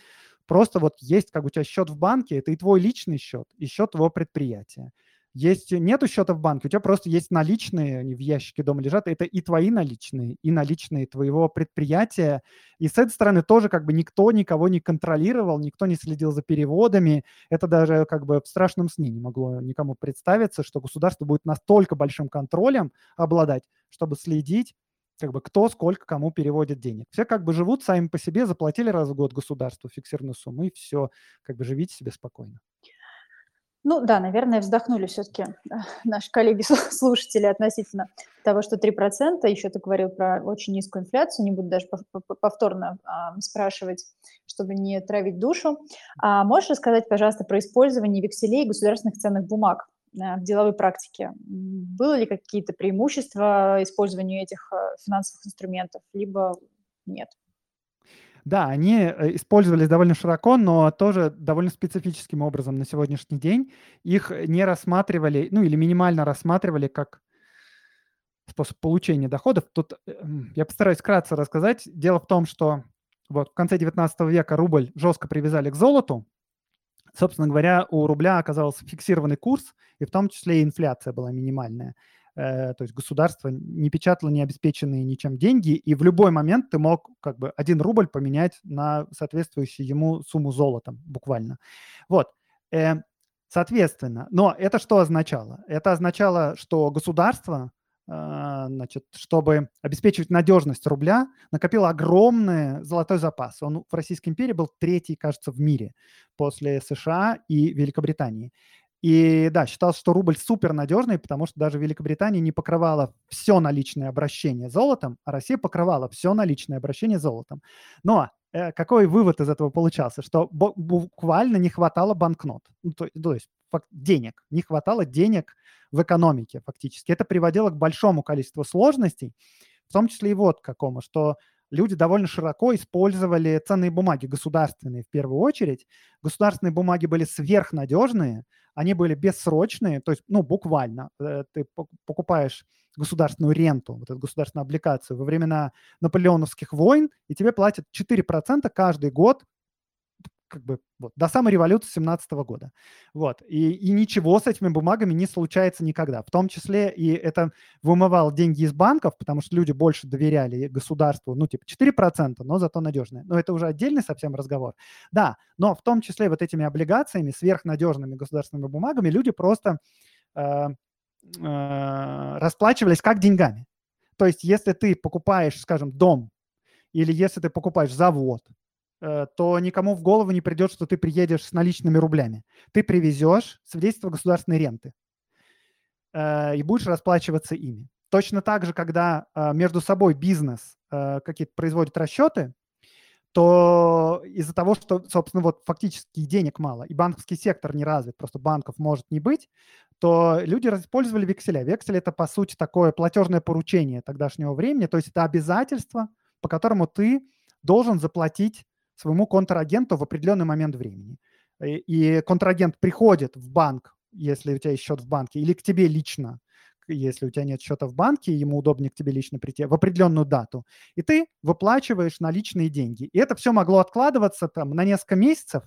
Просто вот есть как у тебя счет в банке, это и твой личный счет, и счет твоего предприятия. Есть, нету счета в банке, у тебя просто есть наличные, они в ящике дома лежат, это и твои наличные, и наличные твоего предприятия. И с этой стороны тоже как бы никто никого не контролировал, никто не следил за переводами. Это даже как бы в страшном сне не могло никому представиться, что государство будет настолько большим контролем обладать, чтобы следить как бы кто сколько кому переводит денег. Все как бы живут сами по себе, заплатили раз в год государству фиксированную сумму, и все, как бы живите себе спокойно. Ну да, наверное, вздохнули все-таки э, наши коллеги-слушатели относительно того, что 3%, еще ты говорил про очень низкую инфляцию, не буду даже повторно спрашивать, чтобы не травить душу. А можешь рассказать, пожалуйста, про использование векселей государственных ценных бумаг э, в деловой практике? Было ли какие-то преимущества использованию этих э, финансовых инструментов, либо нет? Да, они э, использовались довольно широко, но тоже довольно специфическим образом на сегодняшний день. Их не рассматривали, ну или минимально рассматривали как способ получения доходов. Тут э, я постараюсь вкратце рассказать. Дело в том, что вот в конце 19 века рубль жестко привязали к золоту. Собственно говоря, у рубля оказался фиксированный курс, и в том числе и инфляция была минимальная. Э, то есть государство не печатало необеспеченные ничем деньги, и в любой момент ты мог как бы один рубль поменять на соответствующую ему сумму золотом, буквально. Вот. Э, соответственно, но это что означало? Это означало, что государство, э, значит, чтобы обеспечивать надежность рубля, накопило огромный золотой запас. Он в Российской империи был третий, кажется, в мире после США и Великобритании. И да, считалось, что рубль супер надежный, потому что даже Великобритания не покрывала все наличное обращение золотом, а Россия покрывала все наличное обращение золотом. Но э, какой вывод из этого получался? Что буквально не хватало банкнот, ну, то, то есть денег, не хватало денег в экономике фактически. Это приводило к большому количеству сложностей, в том числе и вот к какому, что люди довольно широко использовали ценные бумаги, государственные в первую очередь. Государственные бумаги были сверхнадежные, они были бессрочные, то есть, ну, буквально, э, ты покупаешь государственную ренту, вот эту государственную обликацию во времена наполеоновских войн, и тебе платят 4% каждый год как бы вот, до самой революции 17 года. Вот. И, и ничего с этими бумагами не случается никогда. В том числе и это вымывал деньги из банков, потому что люди больше доверяли государству, ну, типа 4%, но зато надежные. Но это уже отдельный совсем разговор. Да, но в том числе вот этими облигациями, сверхнадежными государственными бумагами люди просто э, э, расплачивались как деньгами. То есть если ты покупаешь, скажем, дом или если ты покупаешь завод, то никому в голову не придет, что ты приедешь с наличными рублями. Ты привезешь свидетельство государственной ренты э, и будешь расплачиваться ими. Точно так же, когда э, между собой бизнес какие-то производит расчеты, то из-за того, что, собственно, вот фактически денег мало, и банковский сектор не развит, просто банков может не быть, то люди использовали векселя. Вексель – это, по сути, такое платежное поручение тогдашнего времени, то есть это обязательство, по которому ты должен заплатить своему контрагенту в определенный момент времени. И контрагент приходит в банк, если у тебя есть счет в банке, или к тебе лично, если у тебя нет счета в банке, ему удобнее к тебе лично прийти в определенную дату, и ты выплачиваешь наличные деньги. И это все могло откладываться там на несколько месяцев,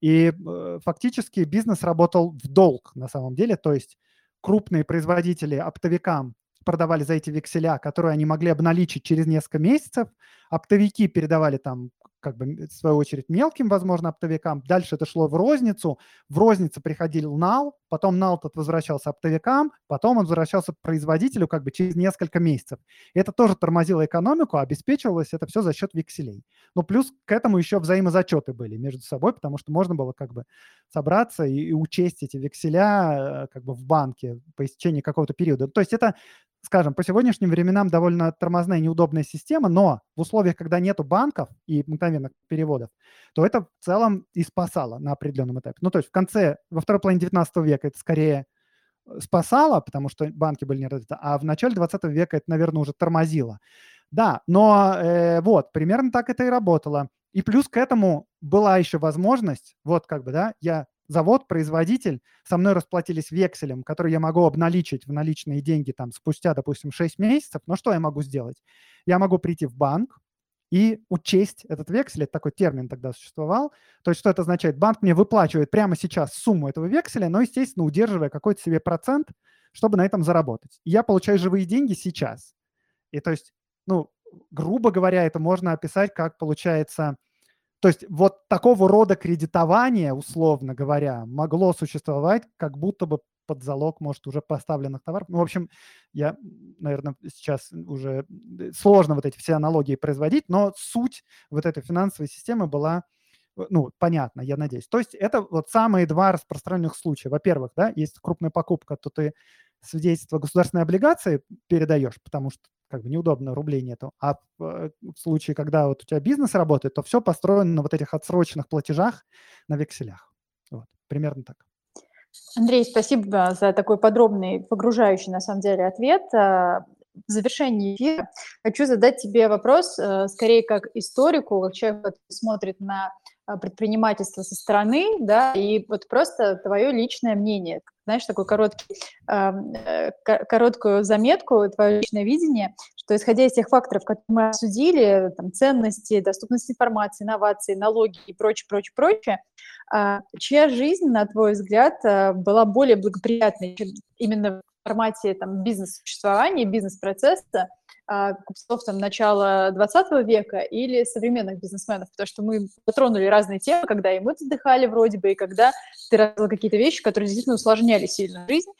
и э, фактически бизнес работал в долг на самом деле, то есть крупные производители оптовикам продавали за эти векселя, которые они могли обналичить через несколько месяцев, оптовики передавали там как бы, в свою очередь, мелким, возможно, оптовикам. Дальше это шло в розницу. В розницу приходил нал, потом нал тот возвращался оптовикам, потом он возвращался к производителю как бы через несколько месяцев. Это тоже тормозило экономику, а обеспечивалось это все за счет векселей. Ну, плюс к этому еще взаимозачеты были между собой, потому что можно было как бы собраться и, и учесть эти векселя э, как бы в банке по истечении какого-то периода. То есть это скажем, по сегодняшним временам довольно тормозная, неудобная система, но в условиях, когда нету банков и мгновенных переводов, то это в целом и спасало на определенном этапе. Ну, то есть в конце, во второй половине 19 века это скорее э, спасало, потому что банки были не развиты, а в начале 20 века это, наверное, уже тормозило. Да, но э, вот, примерно так это и работало. И плюс к этому была еще возможность, вот как бы, да, я завод, производитель, со мной расплатились векселем, который я могу обналичить в наличные деньги там спустя, допустим, 6 месяцев, но что я могу сделать? Я могу прийти в банк и учесть этот вексель, это такой термин тогда существовал. То есть что это означает? Банк мне выплачивает прямо сейчас сумму этого векселя, но, естественно, удерживая какой-то себе процент, чтобы на этом заработать. И я получаю живые деньги сейчас. И то есть, ну, грубо говоря, это можно описать как, получается, то есть вот такого рода кредитование, условно говоря, могло существовать, как будто бы под залог, может, уже поставленных товаров. Ну, в общем, я, наверное, сейчас уже э, сложно вот эти все аналогии производить, но суть вот этой финансовой системы была, э, ну, понятна, я надеюсь. То есть это вот самые два распространенных случая. Во-первых, да, есть крупная покупка, то ты свидетельство государственной облигации передаешь, потому что как бы неудобно, рублей нету. А в, э, случае, когда вот у тебя бизнес работает, то все построено на вот этих отсроченных платежах на векселях. Вот, примерно так. Андрей, спасибо за такой подробный, погружающий на самом деле ответ. А, в завершении эфира хочу задать тебе вопрос, э, скорее как историку, как человек, который смотрит на а, предпринимательство со стороны, да, и вот просто твое личное мнение, знаешь, такой короткий, э, короткую заметку, твое личное видение, что исходя из тех факторов, которые мы обсудили, там, ценности, доступность информации, инновации, налоги и прочее, прочее, прочее, э, чья жизнь, на твой взгляд, э, была более благоприятной именно в формате там, бизнес-существования, бизнес-процесса, а, купцов там, начала 20 века или современных бизнесменов, потому что мы затронули разные темы, когда и мы отдыхали вроде бы, и когда ты рассказал какие-то вещи, которые действительно усложняли сильно жизнь.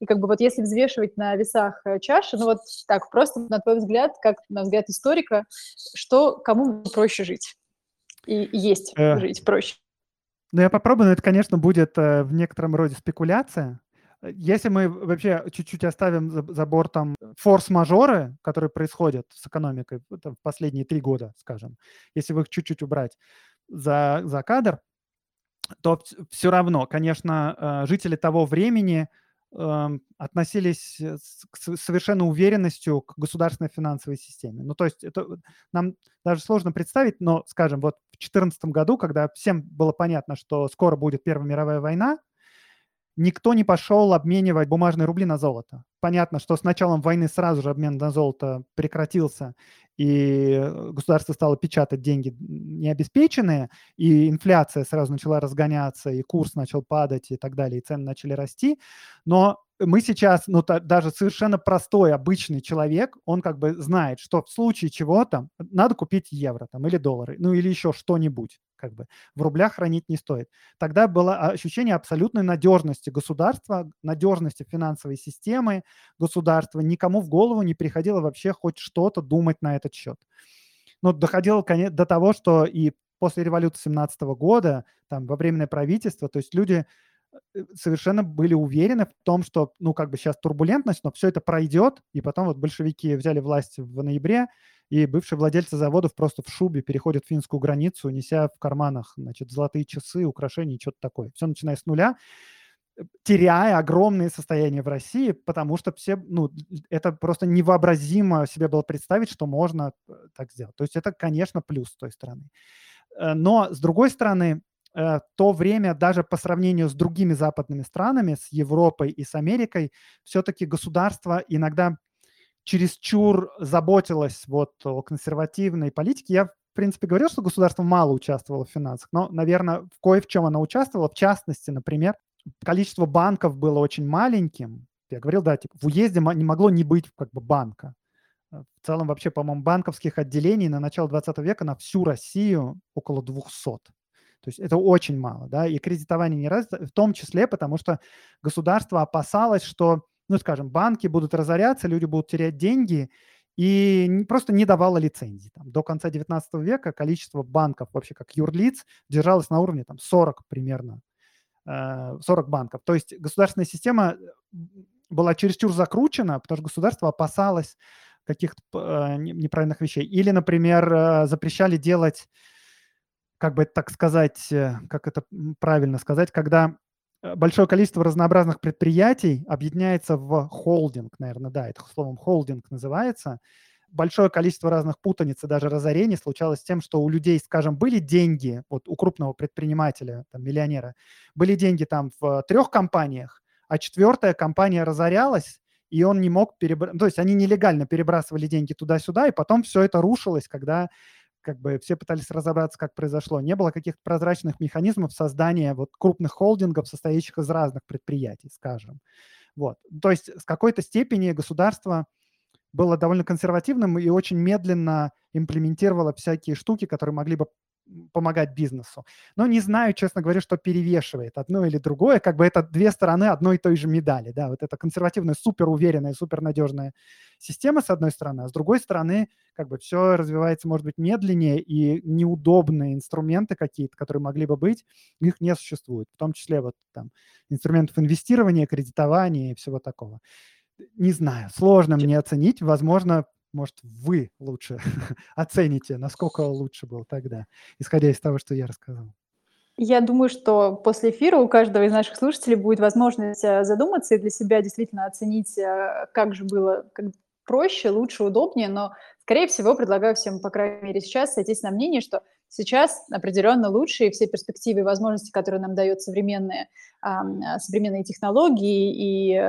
И как бы вот если взвешивать на весах э, чаши, ну вот так, просто на твой взгляд, как на взгляд историка, что кому проще жить? И есть э, жить проще? Ну, я попробую, но это, конечно, будет э, в некотором роде спекуляция, если мы вообще чуть-чуть оставим за, за бортом форс-мажоры, которые происходят с экономикой в последние три года, скажем, если вы их чуть-чуть убрать за, за кадр, то все равно, конечно, э, жители того времени эм, относились с совершенно уверенностью к государственной финансовой системе. Ну, то есть это нам даже сложно представить, но, скажем, вот в 2014 году, когда всем было понятно, что скоро будет Первая мировая война, никто не пошел обменивать бумажные рубли на золото. Понятно, что с началом войны сразу же обмен на золото прекратился, и государство стало печатать деньги необеспеченные, и инфляция сразу начала разгоняться, и курс начал падать, и так далее, и цены начали расти. Но мы сейчас, ну, та, даже совершенно простой, обычный человек, он как бы знает, что в случае чего там надо купить евро там, или доллары, ну или еще что-нибудь как бы в рублях хранить не стоит. Тогда было ощущение абсолютной надежности государства, надежности финансовой системы государства. Никому в голову не приходило вообще хоть что-то думать на этот счет. Но доходило до того, что и после революции 17 года, там, во временное правительство, то есть люди совершенно были уверены в том, что, ну, как бы сейчас турбулентность, но все это пройдет, и потом вот большевики взяли власть в ноябре, и бывшие владельцы заводов просто в шубе переходят финскую границу, неся в карманах, значит, золотые часы, украшения и что-то такое. Все начиная с нуля, э, теряя огромные состояния в России, потому что все, ну, это просто невообразимо себе было представить, что можно э, так сделать. То есть это, конечно, плюс с той стороны. Э, но, с другой стороны, то время даже по сравнению с другими западными странами, с Европой и с Америкой, все-таки государство иногда чересчур заботилась вот о консервативной политике. Я, в принципе, говорил, что государство мало участвовало в финансах, но, наверное, в кое в чем оно участвовало. В частности, например, количество банков было очень маленьким. Я говорил, да, типа, в уезде не могло не быть как бы банка. В целом вообще, по-моему, банковских отделений на начало 20 века на всю Россию около 200. То есть это очень мало, да, и кредитование не развито, в том числе потому, что государство опасалось, что, ну, скажем, банки будут разоряться, люди будут терять деньги, и просто не давало лицензий. Там, до конца 19 века количество банков вообще как юрлиц держалось на уровне там, 40 примерно, 40 э, банков. То есть государственная система была чересчур закручена, потому что государство опасалось каких-то э, неправильных вещей. Или, например, э, запрещали делать, как бы так сказать, как это правильно сказать, когда большое количество разнообразных предприятий объединяется в холдинг, наверное, да, это словом холдинг называется. Большое количество разных путаниц и даже разорений случалось с тем, что у людей, скажем, были деньги, вот у крупного предпринимателя, там, миллионера, были деньги там в трех компаниях, а четвертая компания разорялась, и он не мог перебрать, то есть они нелегально перебрасывали деньги туда-сюда, и потом все это рушилось, когда как бы все пытались разобраться, как произошло. Не было каких-то прозрачных механизмов создания вот крупных холдингов, состоящих из разных предприятий, скажем. Вот. То есть с какой-то степени государство было довольно консервативным и очень медленно имплементировало всякие штуки, которые могли бы помогать бизнесу. Но не знаю, честно говоря, что перевешивает одно или другое. Как бы это две стороны одной и той же медали. Да, вот это консервативная, суперуверенная, супернадежная система с одной стороны, а с другой стороны, как бы все развивается, может быть, медленнее, и неудобные инструменты какие-то, которые могли бы быть, их не существует. В том числе вот там инструментов инвестирования, кредитования и всего такого. Не знаю, сложно мне оценить. Возможно, может, вы лучше <laughs> оцените, насколько лучше был тогда, исходя из того, что я рассказал. Я думаю, что после эфира у каждого из наших слушателей будет возможность э, задуматься и для себя действительно оценить, э, как же было как проще, лучше, удобнее, но, скорее всего, предлагаю всем, по крайней мере, сейчас сойтись на мнение, что сейчас определенно лучше, и все перспективы и возможности, которые нам дают современные, современные технологии и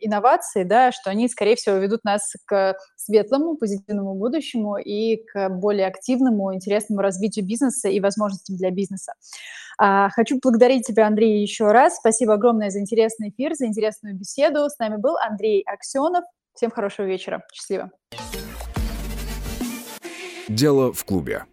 инновации, да, что они, скорее всего, ведут нас к светлому, позитивному будущему и к более активному, интересному развитию бизнеса и возможностям для бизнеса. А, хочу благодарить тебя, Андрей, еще раз. Спасибо огромное за интересный эфир, за интересную беседу. С нами был Андрей Аксенов. Всем хорошего вечера. Счастливо. Дело в клубе.